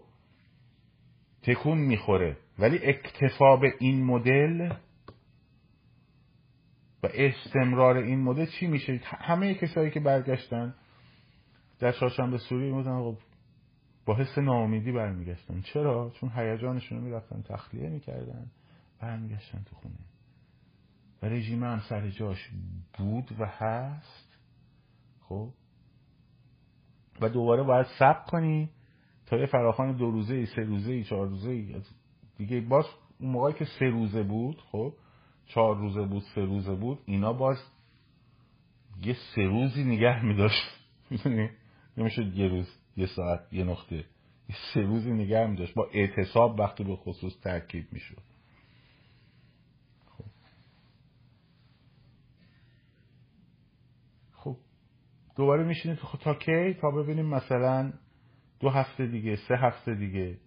S1: تکون می‌خوره. ولی اکتفا به این مدل و استمرار این مدل چی میشه؟ همه کسایی که برگشتن در چهارشنبه سوری می‌گفتن با حس ناامیدی برمیگشتن. چرا؟ چون هیجانشون رو می‌رفتن تخلیه می‌کردن برمیگشتن تو خونه. و رژیم هم سر جاش بود و هست. خب؟ و دوباره باید سب کنی تا یه فراخان دو روزه ای سه روزه ای چهار روزه ای دیگه باز اون موقعی که سه روزه بود خب؟ چهار روزه بود سه روزه بود اینا باز یه سه روزی نگه میداشت. می‌دونی نمیشه یه روز یه ساعت یه نقطه. یه سه روزی نگه میداشت. با اعتصاب وقتی به خصوص ترکیب می‌شد. خب. خب. دوباره میشینید تا کی؟ تا ببینیم مثلا دو هفته دیگه سه هفته دیگه.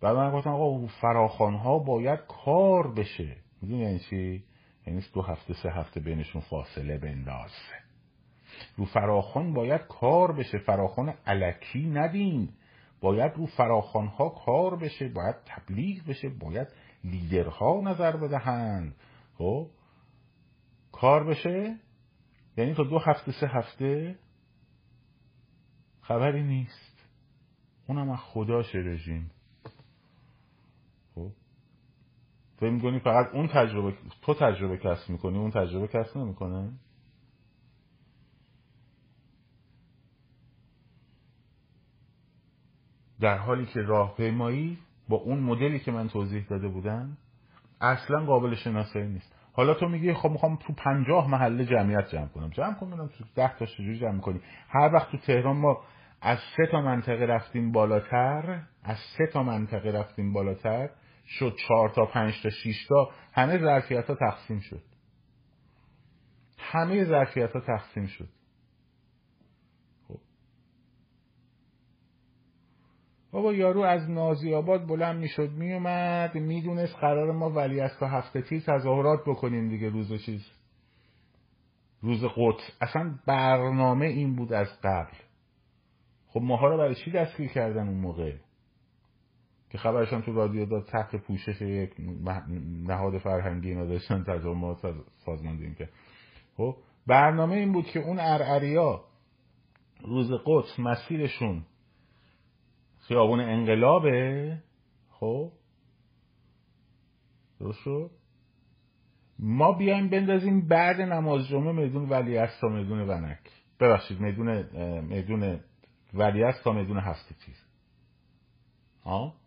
S1: بعد من گفتم آقا فراخان ها باید کار بشه. می‌دونی یعنی چی؟ یعنی دو هفته سه هفته بینشون فاصله بنداز رو فراخان باید کار بشه. فراخان علکی ندین باید رو فراخان ها کار بشه. باید تبلیغ بشه. باید لیدرها نظر بدهند. خب؟ کار بشه؟ یعنی تا دو هفته سه هفته خبری نیست. اونم از خداش رژیم خب فکر می‌کنی فقط اون تجربه تو تجربه کسب می‌کنی اون تجربه کسب نمی‌کنه؟ در حالی که راهپیمایی با اون مدلی که من توضیح داده بودم اصلا قابل شناسایی نیست. حالا تو میگی خب می‌خوام تو پنجاه محله جمعیت جمع کنم. جمع کنم تو ده تا چجوری جمع کنی هر وقت تو تهران ما از سه تا منطقه رفتیم بالاتر از سه تا منطقه رفتیم بالاتر شد چهار تا پنج تا شیش تا همه ظرفیت ها تقسیم شد. همه ظرفیت ها تقسیم شد. خب. بابا یارو از نازی آباد بلند می‌شد میومد می‌دونست قرار ما ولی از تا هفته تیر تظاهرات بکنیم دیگه روز چیز. روز قدس. اصلا برنامه این بود از قبل. خب ماها رو برای چی دستگیر کردن اون موقع؟ که خبرشان تو رادیو داد تحت پوشش یک نهاد فرهنگی اینا داشتن تجمعات سازماندهی که. خب برنامه این بود که اون ارعریا روز قدس مسیرشون خیابون انقلابه. خب؟ درست ما بیایم بندازیم بعد نماز جمعه میدون ولی تا میدون ونک. ببخشید میدون میدون ولی تا میدون هفته تیر ها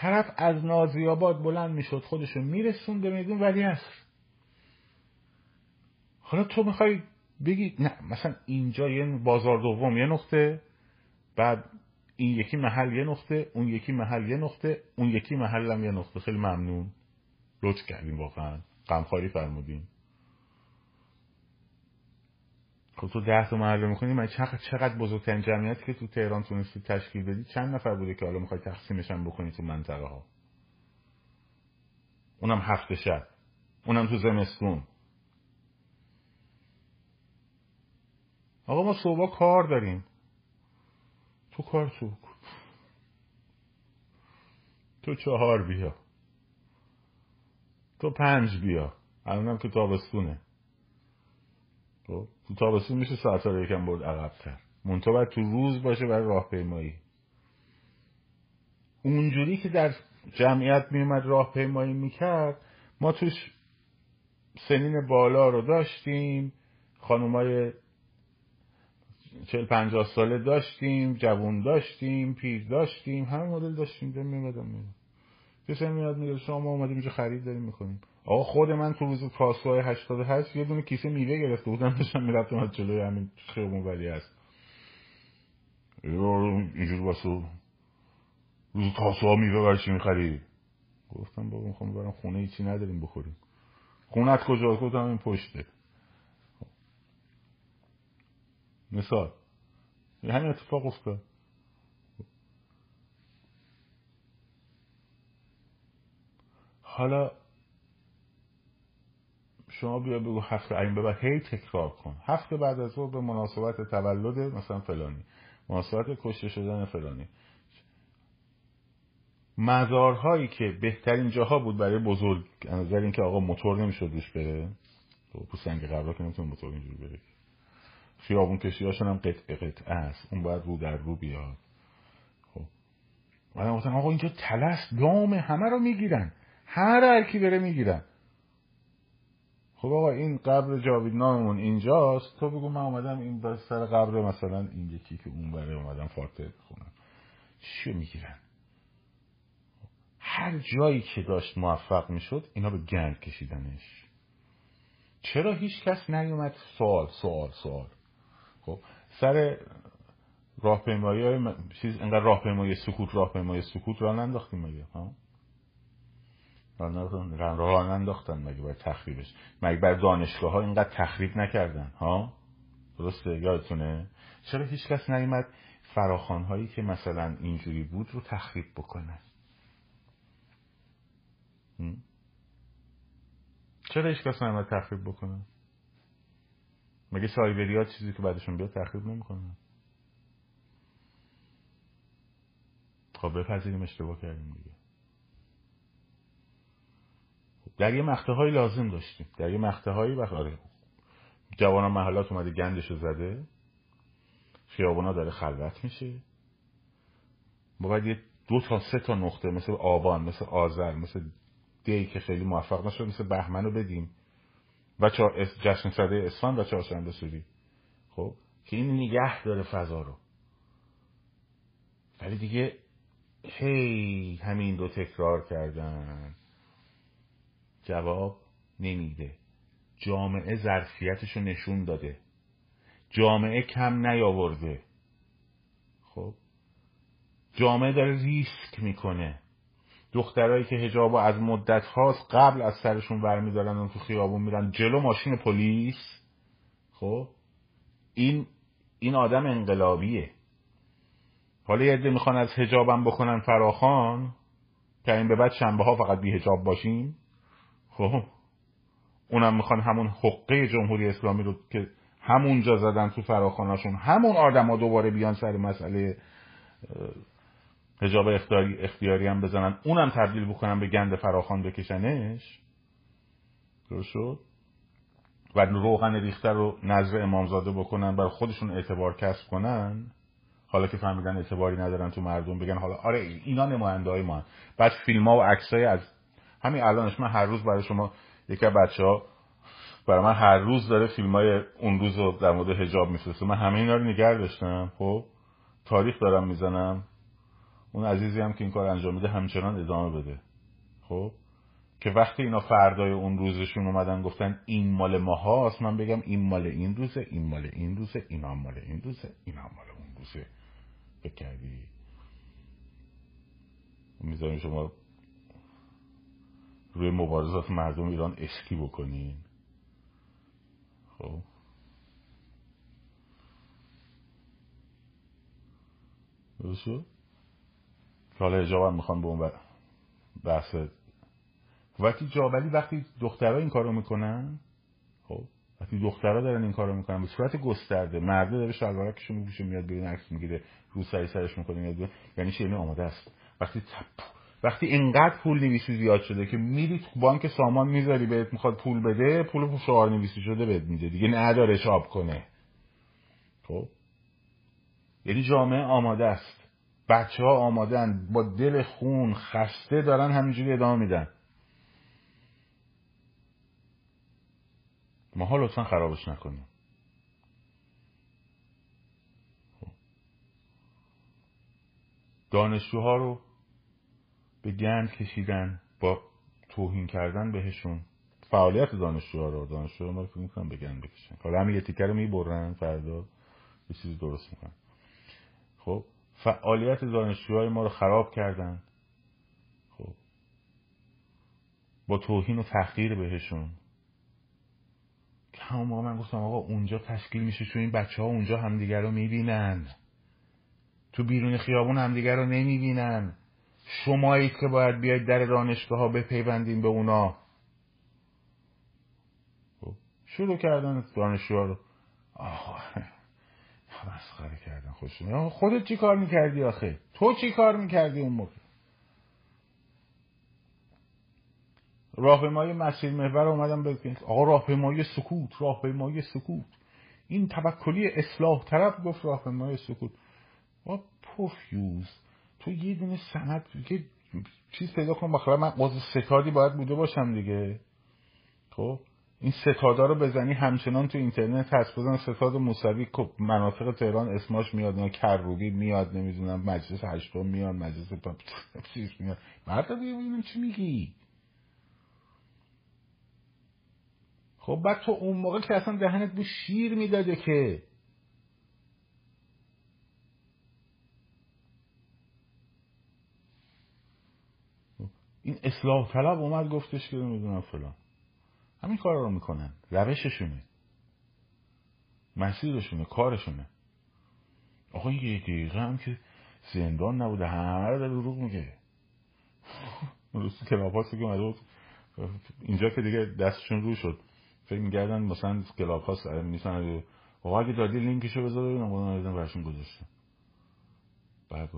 S1: طرف از نازیاباد بلند می‌شد خودشو میرسون به میدون ولی هست حالا تو می‌خوای بگی نه مثلا اینجا یه بازار دوم یه نقطه بعد این یکی محل یه نقطه اون یکی محل یه نقطه اون یکی محل هم یه نقطه. خیلی ممنون. لطف کردیم واقعا. غمخواری فرمودیم خب تو ده تا محله می‌کنی من چقدر بزرگترین جمعیتی که تو تهران تونستی تشکیل بدی؟ چند نفر بوده که حالا می‌خوای تقسیمشن بکنی تو منطقه ها اونم هفته شب. اونم تو زمستون. آقا ما صبح کار داریم. تو کار تو. تو چهار بیا. تو پنج بیا. الانم که تابستونه. خب؟ تو تابستون میشه ساعت رو یکم برد عقبتر. منتها باید تو روز باشه برای راهپیمایی. اونجوری که در جمعیت میومد راهپیمایی می‌کرد ما توش سنین بالا رو داشتیم خانومای چل پنجاه ساله داشتیم جوون داشتیم پیر داشتیم همه مدل داشتیم داریم میمدم میمدم کسی میاد میگه شما اومدیم اینجا خرید داریم می‌کنیم آقا خود من تو روز پاسخهای 88 یه دونه کیسه میوه گرفته بودم داشتم می‌رفتم از جلوی همین خیابون ولی هست. اینجور واسه روز ها میوه برای چی می‌خری؟ گفتم بابا می‌خوام برم خونه هیچی نداریم بخوریم. خونت کجا؟ گفتم این پشته. مثال. همین اتفاق افتاد. حالا شما بیا بگو هفته این به هی تکرار کن. هفته بعد از او به مناسبت تولد مثلا فلانی. مناسبت کشته شدن فلانی. مزارهایی که بهترین جاها بود برای بزرگ نظر اینکه آقا موتور نمی‌شد روش بره. تو سنگ قبرا که نمی‌تونه موتور اینجور بره. خیابون کشی هاشون هم قطع قطع است. اون باید رو در رو بیاد. خب. آقا اینجا تلس دام همه رو می‌گیرن. هر هر کی بره می‌گیرن خب آقا این قبر جاوید ناممون اینجاست. تو بگو من اومدم این سر قبر مثلا این یکی که اون بره اومدم فاتحه بخونم چی می‌گیرن؟ هر جایی که داشت موفق می‌شد اینا به گند کشیدنش. چرا هیچ کس نیومد؟ سوال سوال سوال. خب سر راهپیمایی های چیز انقدر راهپیمایی سکوت راهپیمایی سکوت را ننداختیم مگه؟ راه ننداختن مگه باید تخریبش؟ مگه بر دانشگاه ها اینقدر تخریب نکردن؟ ها؟ درسته؟ یادتونه؟ چرا هیچ کس نیومد فراخان هایی که مثلا اینجوری بود رو تخریب بکنه؟ چرا هیچ کس نیومد تخریب بکنه؟ مگه سایبریا چیزی که بعدشون بیاد تخریب نمی‌کنن خب بپذیریم اشتباه کردیم دیگه. در یه مقطع های لازم داشتیم. در یه مقطع هایی وقت آره. جوان محلات اومده گندشو زده. خیابونا داره خلوت میشه. ما باید یه دو تا سه تا نقطه مثل آبان مثل آذر مثل دی که خیلی موفق نشد مثل بهمن رو بدیم. و جشن صده اسفند و چهارشنبه سوری. خب؟ که این نگه داره فضا رو. ولی دیگه هی همین دو تکرار کردن. جواب نمیده. جامعه ظرفیتش رو نشون داده. جامعه کم نیاورده. خب؟ جامعه داره ریسک می‌کنه. دخترایی که هجابو از مدت هاست قبل از سرشون برمیدارن و تو خیابون میرن جلو ماشین پلیس. خب؟ این این آدم انقلابیه. حالا یه می‌خوان از هجابم بکنن فراخان که این به بعد شنبه ها فقط بی هجاب باشیم. خب. اونم می‌خوان همون حقه جمهوری اسلامی رو که همونجا زدن تو فراخاناشون همون آدم ها دوباره بیان سر مسئله هجاب اختیاری, اختیاری هم بزنن. اونم تبدیل بکنن به گند فراخان بکشنش. درست شد؟ و روغن ریخته رو نظر امامزاده بکنن برای خودشون اعتبار کسب کنن. حالا که فهمیدن اعتباری ندارن تو مردم بگن حالا آره اینا نماینده های ما بعد فیلم ها و عکس از همین الانش من هر روز برای شما یکی از بچه ها برای من هر روز داره فیلم های اون روز رو در مورد هجاب میفرسته. من همه اینا رو نگر داشتم. خب؟ تاریخ دارم می‌زنم. اون عزیزی هم که این کار انجام میده همچنان ادامه بده. خب؟ که وقتی اینا فردای اون روزشون اومدن گفتن این مال ماهاست من بگم این مال این روزه این مال این روزه اینا مال این روزه اینا مال اون روزه. بکردی می‌ذاریم شما روی مبارزات مردم ایران اسکی بکنین خب. درست که حالا اجابه می‌خوان به اون بحث وقتی جابلی وقتی دخترها این کارو می‌کنن خب وقتی دخترها دارن این کارو می‌کنن به صورت گسترده مرده داره شلوارکشو میپوشه میاد بیرون عکس می‌گیره رو سری سرش می‌کنه میاد یعنی چه؟ یعنی آماده است. وقتی تپ وقتی اینقدر پول نویسی زیاد شده که میری تو بانک سامان می‌ذاری بهت می‌خواد پول بده پول شعار نویسی شده بهت میده. دیگه نداره چاپ کنه. خب؟ یعنی جامعه آماده است. بچه ها آمادن با دل خون خسته دارن همینجوری ادامه میدن. ها لطفا خرابش نکنیم. خب. دانشجوها رو به گند کشیدن با توهین کردن بهشون. فعالیت دانشجوها رو دانشجوها ما رو می‌کنن به گند بکشن. حالا همین یه تیکه رو می‌برن فردا یه چیزی درست می‌کنن. خب فعالیت دانشجوهای ما رو خراب کردن. خب با توهین و تحقیر بهشون. که همون موقع من گفتم آقا اونجا تشکیل میشه چون این بچه ها اونجا همدیگر رو می‌بینن. تو بیرون خیابون همدیگر رو نمی‌بینن. شمایی که باید بیاید در دانشگاه ها بپیوندین به اونا. خب، شروع کردن دانشجوها رو. آه مسخره کردن خودشون خودت چی کار می‌کردی آخه؟ تو چی کار می‌کردی اون موقع؟ راهپیمایی مسیر محور اومدم به آقا راهپیمایی سکوت راهپیمایی سکوت. این توکلی اصلاح طرف گفت راهپیمایی سکوت. با پوفیوز. تو یه دونه سند یه چیز پیدا کن بخاطر من عضو ستادی باید بوده باشم دیگه. خب؟ این ستادا رو بزنی همچنان تو اینترنت هست. بزن ستاد موسوی. مناطق تهران اسماش میاد نه کروبی میاد نمی‌دونم مجلس هشتم میاد مجلس چیز میاد. بعد ببینیم چی میگی؟ خب بعد تو اون موقع که اصلا دهنت به شیر می‌داده که این اصلاح طلب اومد گفتش که نمی‌دونم فلان. همین کار رو می‌کنن روششونه. مسیرشونه کارشونه. آقا یه دقیقه هم که زندان نبوده همه رو داره دروغ میگه. روز کلاب که اومده اینجا که دیگه دستشون رو شد. فکر میگردن مثلا کلاب هاست نیستن آقا اگه دادی لینکشو بذار ببینم برشون گذاشته. بعد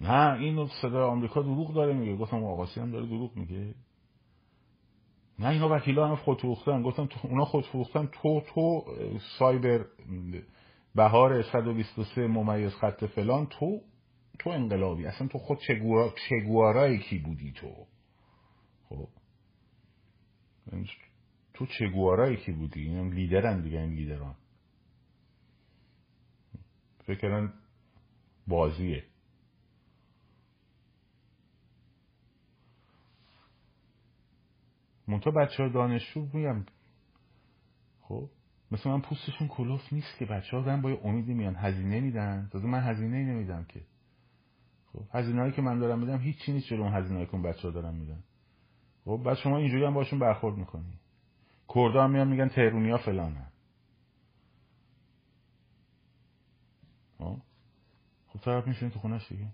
S1: نه این صدا آمریکا دروغ داره میگه. گفتم آقاسی هم داره دروغ میگه. نه اینا وکیلا هم خود فروختن گفتم تو اونا خود فروختن تو تو سایبر بهار 123 ممیز خط فلان. تو تو انقلابی. اصلا تو خود چگوارا چگوارای کی بودی تو؟ خب. تو چگوارای کی بودی؟ این لیدرن دیگه این لیدران. فکرن بازیه. منتها بچه ها دانشجو میگم خب مثل من پوستشون کلوف نیست که بچه ها دارن با یه امیدی میان. هزینه میدن. تازه من هزینه ای نمیدم که. خب هزینه هایی که من دارم میدم هیچ نیست جلو اون هزینه که بچه ها دارم میدن. خب بعد شما اینجوری هم باشون برخورد می‌کنی. کردا هم میان میگن تهرونی ها فلانه خب خب طرف میشونی تو خونش دیگه.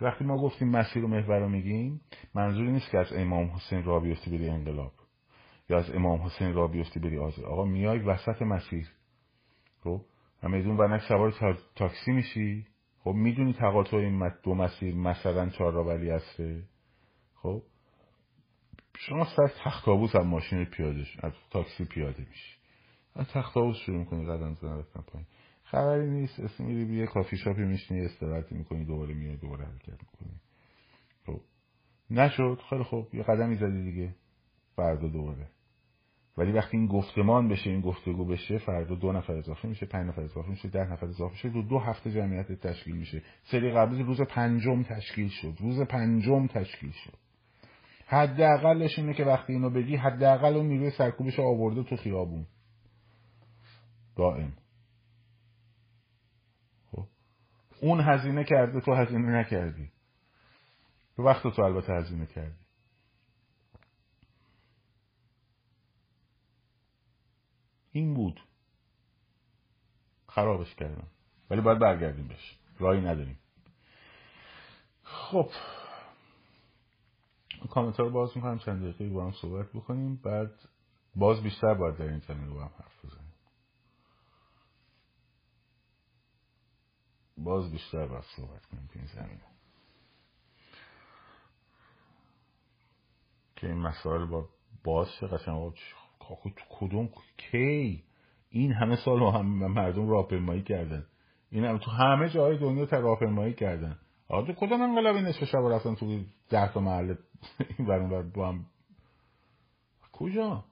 S1: وقتی ما گفتیم مسیر و محور رو میگیم منظوری نیست که از امام حسین را بیفتی بری انقلاب یا از امام حسین را بیفتی بری آزاد. آقا میای وسط مسیر. خب؟ و میدون ونک سوار تاکسی میشی. خب می‌دونی تقاطع این دو مسیر مثلا چهار را ولی هسته. خب؟ شما سر تخت هم ماشین پیاده از تاکسی پیاده میشی. از تخت شروع می‌کنی قدم زدن رفتن پایین. خبری نیست اسم میری یه کافی شاپی میشینی استراحتی می‌کنی دوباره میای دوباره حرکت می‌کنی. خب. نشد. خیلی خوب. یه قدمی زدی دیگه. فردا دوباره. ولی وقتی این گفتمان بشه این گفتگو بشه فردا دو نفر اضافه میشه پنج نفر اضافه میشه ده نفر اضافه میشه دو دو هفته جمعیت تشکیل میشه. سری قبلی روز پنجم تشکیل شد. روز پنجم تشکیل شد. حداقلش اینه که وقتی اینو بگی حداقل اون نیروی سرکوبش آورده تو خیابون. دائم. اون هزینه کرده تو هزینه نکردی. تو وقت تو البته هزینه کردی. این بود. خرابش کردم. ولی باید برگردیم بهش. راهی نداریم. خب. کامنت رو باز می‌کنم. چند دقیقه با هم صحبت بکنیم. بعد باز بیشتر باید در این زمین رو با هم حرف بزنیم. باز بیشتر باید صحبت کنیم تو این زمین که این مسائل با باز شه قشنگ تو کدوم کی؟ این همه سال هم مردم راهپیمایی کردن. این هم تو همه جای دنیا تا راهپیمایی کردن. آره تو کدوم انقلابی نصف شب رفتن تو ده تا محله این برون با هم کجا؟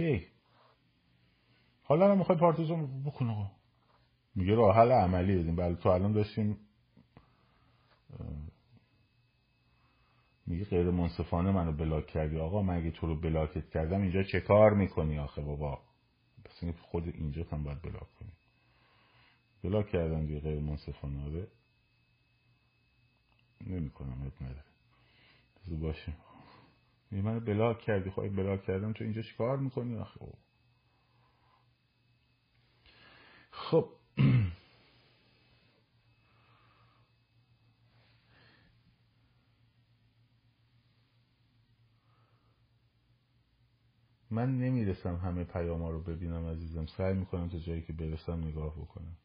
S1: کی حالا هم می‌خواد پارتیزون بکن میگه راه حل عملی بدیم بله تو الان داشتیم میگه غیر منصفانه منو بلاک کردی. آقا من اگه تو رو بلاکت کردم اینجا چه کار می‌کنی آخه بابا؟ پس خود اینجا هم باید بلاک کنی. بلاک کردم دیگه غیر منصفانه. آره. نمی‌کنم اب نداره. باشه می من بلاک کردی. خواهی بلاک کردم تو اینجا چیکار می‌کنی آخه؟ خب. من نمی‌رسم همه پیام ها رو ببینم عزیزم. سعی می‌کنم تا جایی که برسم نگاه بکنم.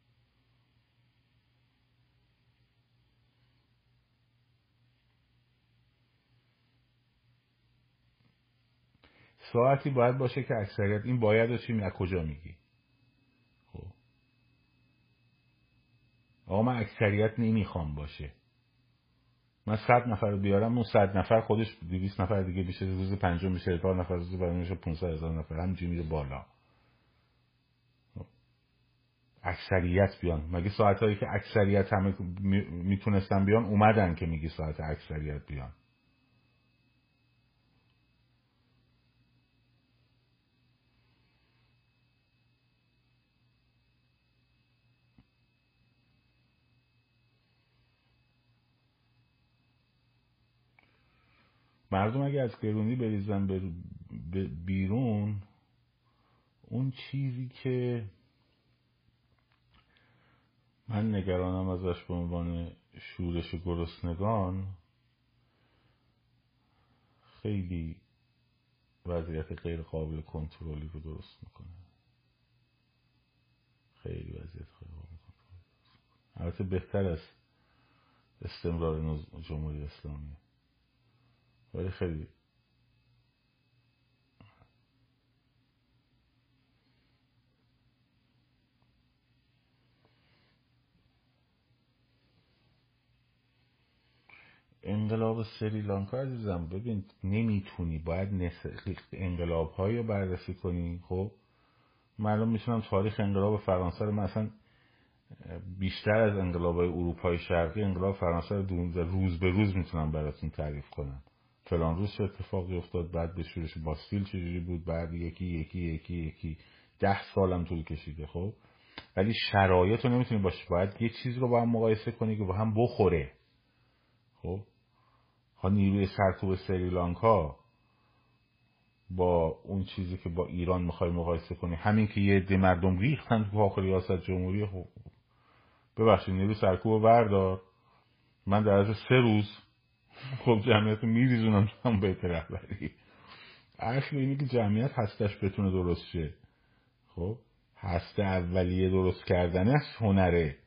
S1: ساعتی باید باشه که اکثریت این باید رو چی کجا میگی؟ خب. آقا من اکثریت نمی‌خوام باشه. من صد نفر رو بیارم اون صد نفر خودش دویست نفر دیگه میشه روز پنجم میشه هزار نفر روز بعد میشه 500 هزار نفر. همینجوری میره بالا. خب. اکثریت بیان. مگه ساعت که اکثریت همه می‌تونستن بیان اومدن که میگی ساعت اکثریت بیان. مردم اگه از گرونی بریزن بیرون اون چیزی که من نگرانم ازش به عنوان شورش گرسنگان خیلی وضعیت غیر قابل کنترلی رو درست می‌کنه. خیلی وضعیت خیلی البته بهتر از استمرار جمهوری اسلامی. ولی خیلی. انقلاب سریلانکا عزیزم ببین نمی‌تونی باید انقلاب های رو بررسی کنی خب؟ معلوم میشونم تاریخ انقلاب فرانسه رو مثلا بیشتر از انقلاب های اروپای شرقی انقلاب فرانسه رو روز به روز می‌تونم براتون تعریف کنم. فلان روز چه اتفاقی افتاد بعد به شورش باستیل چجوری بود بعد یکی یکی یکی یکی. ده سالم طول کشیده خب. ولی شرایط رو نمی‌تونی باشه باید یه چیز رو با هم مقایسه کنی که با هم بخوره. خب. ها نیروی سرکوب سریلانکا با اون چیزی که با ایران می‌خوای مقایسه کنی. همین که یه عده مردم ریختن تو کاخ ریاست جمهوری خب. ببخشید نیروی سرکوب بردار. من در از سه روز خب جمعیت رو میریزونم تو هم بیت رهبری. اصل اینه که جمعیت هستش بتونه درست شه. خب هسته اولیه درست کردن از هنره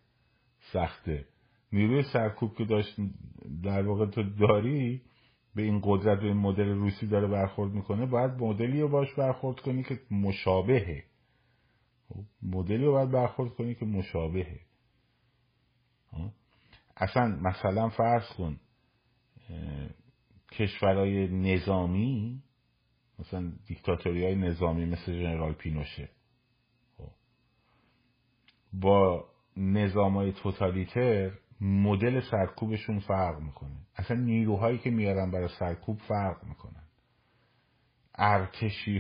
S1: سخته. نیروی سرکوب که داشت در واقع تو داری به این قدرت و این مدل روسی داره برخورد می‌کنه باید مدلی رو باش برخورد کنی که مشابهه. خب، مدلی رو باید برخورد کنی که مشابهه. خب، اصلا مثلا فرض کن کشورهای نظامی مثلا دیکتاتوری های نظامی مثل جنرال پینوشه. خب، با نظام های توتالیتر مدل سرکوبشون فرق می‌کنه. اصلا نیروهایی که میارن برای سرکوب فرق می‌کنن. ارتشی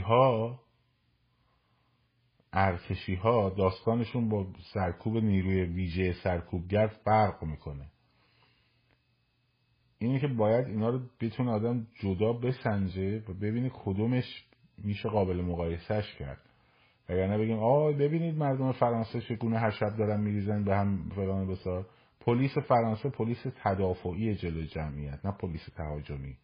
S1: ها داستانشون با سرکوب نیروی ویژه سرکوبگر فرق می‌کنه. اینه که باید اینا رو بتونه آدم جدا بسنجه و ببینه کدومش میشه قابل مقایسهش کرد. نه بگیم آه ببینید مردم فرانسه چگونه هر شب دارن میریزن به هم فلان بسار پلیس فرانسه پلیس تدافعی جلوی جمعیت نه پلیس تهاجمی.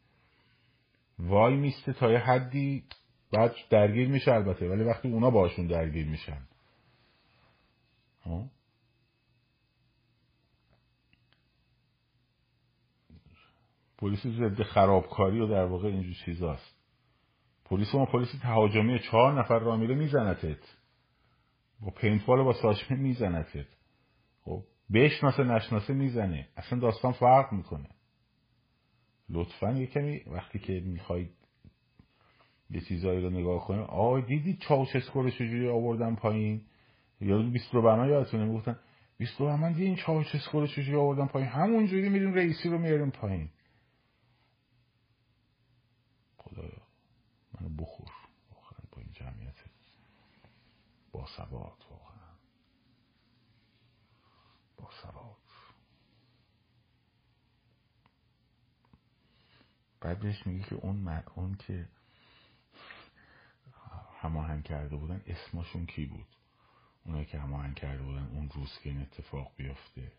S1: وای میسته تا یه حدی بعد درگیر میشه البته ولی وقتی اونا باشون درگیر میشن. پلیس ضد خرابکاری و در واقع اینجور چیزاست. پلیس ما پلیس تهاجمی چهار نفر را میره میزنتت. با پینتبال با ساچمه میزنتت. خب بشناسه نشناسه می‌زنه. اصلا داستان فرق می‌کنه. لطفا یه کمی وقتی که می‌خواید یه چیزایی رو نگاه کنه آه دیدی چاوشسکو رو چجوری آوردن پایین؟ یا بیست رو برنامه یادتونه؟ می‌گفتن بیست رو من این چاوشسکو رو چجوری آوردن پایین؟ همونجوری میریم رئیسی رو میاریم پایین خدایا منو بخور. واقعا با این جمعیت با ثبات واقعا. با ثبات بعد بهش میگه که اون اون که هماهنگ کرده بودن اسمشون کی بود؟ اونایی که هماهنگ کرده بودن اون روز که این اتفاق بیفته.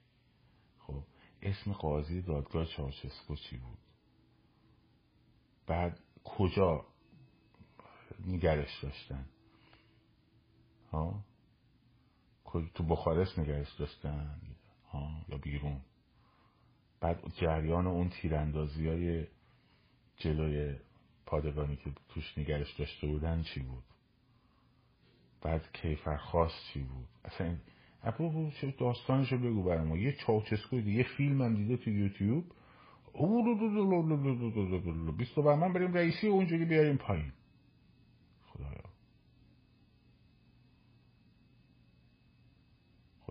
S1: خب اسم قاضی دادگاه چاوشسکو چی بود؟ بعد کجا نگرش داشتن ها تو بخارست نگرش داشتن ها یا بیرون بعد جریان اون تیراندازی های جلوی پادگانی که توش نگرش داشته بودن چی بود بعد کیفر خاص چی بود اصلا اپو داستانش رو بگو برای ما یه چاوچسکو یه فیلم هم دیده تو یوتیوب بیست و من بریم رئیسی اونجوری بیاریم پایین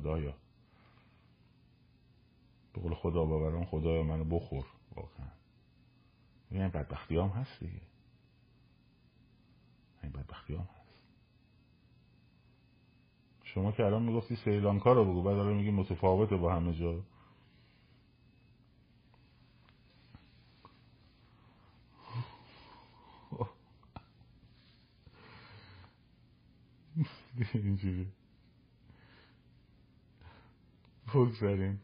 S1: خدایا به قول خدا باوران خدایا منو بخور. واقعا. این بدبختی هم هست دیگه. این بدبختی هم هست. شما که الان می‌گفتی سریلانکا رو بگو بعد الان میگی متفاوته با همه جا. اینجوری. بگذاریم.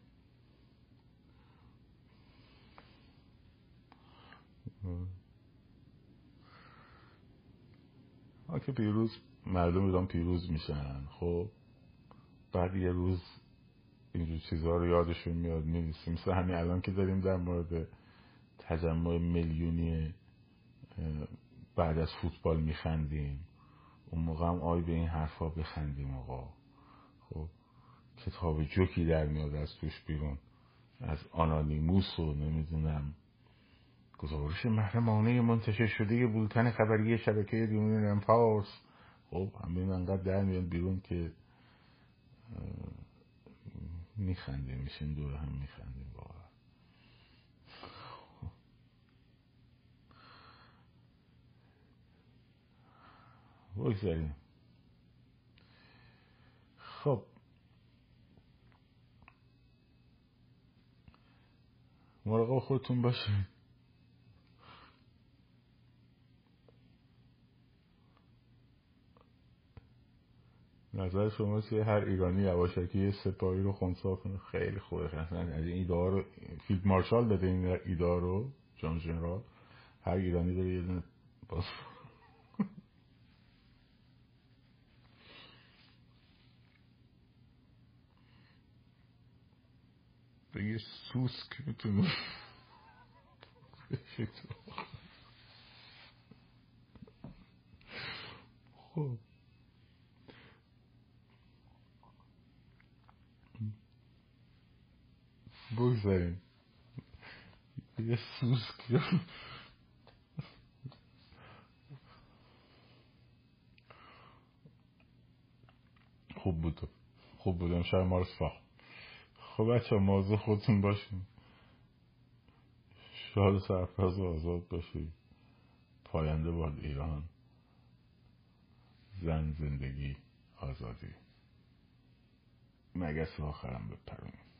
S1: ها که پیروز مردم ایران پیروز میشن. خب بعد یه روز اینجور چیزها رو یادشون میاد می‌رسیم مثل همین الان که داریم در مورد تجمع میلیونی بعد از فوتبال میخندیم. اون موقع هم آی به این حرفا بخندیم آقا. خب. کتاب جوکی در میاد از توش بیرون از آنانیموس و نمی‌دونم. گزارش محرمانه منتشر شده بولتن خبری شبکه جمهوری فارس خب همین انقدر در میاد بیرون که میخندیم میشین دور هم میخندیم واقعا. بگذاریم. خب مراقب خودتون باشین. نظر شما چیه؟ هر ایرانی یواشکی سپاهی رو خونسا کنه. خیلی خوبه. از این ایده رو فیلد مارشال داده این ایده رو جان جنرال. هر ایرانی بره یه دونه باز بگه سوسک می‌تونه خب. بگذاریم. یه سوسک خوب بود خوب بود امشب ما رو خب بچه موضوع خودتون باشین. شاد سرفراز و آزاد باشید پاینده باد ایران. زن زندگی آزادی. مگس آخرم بپرونیم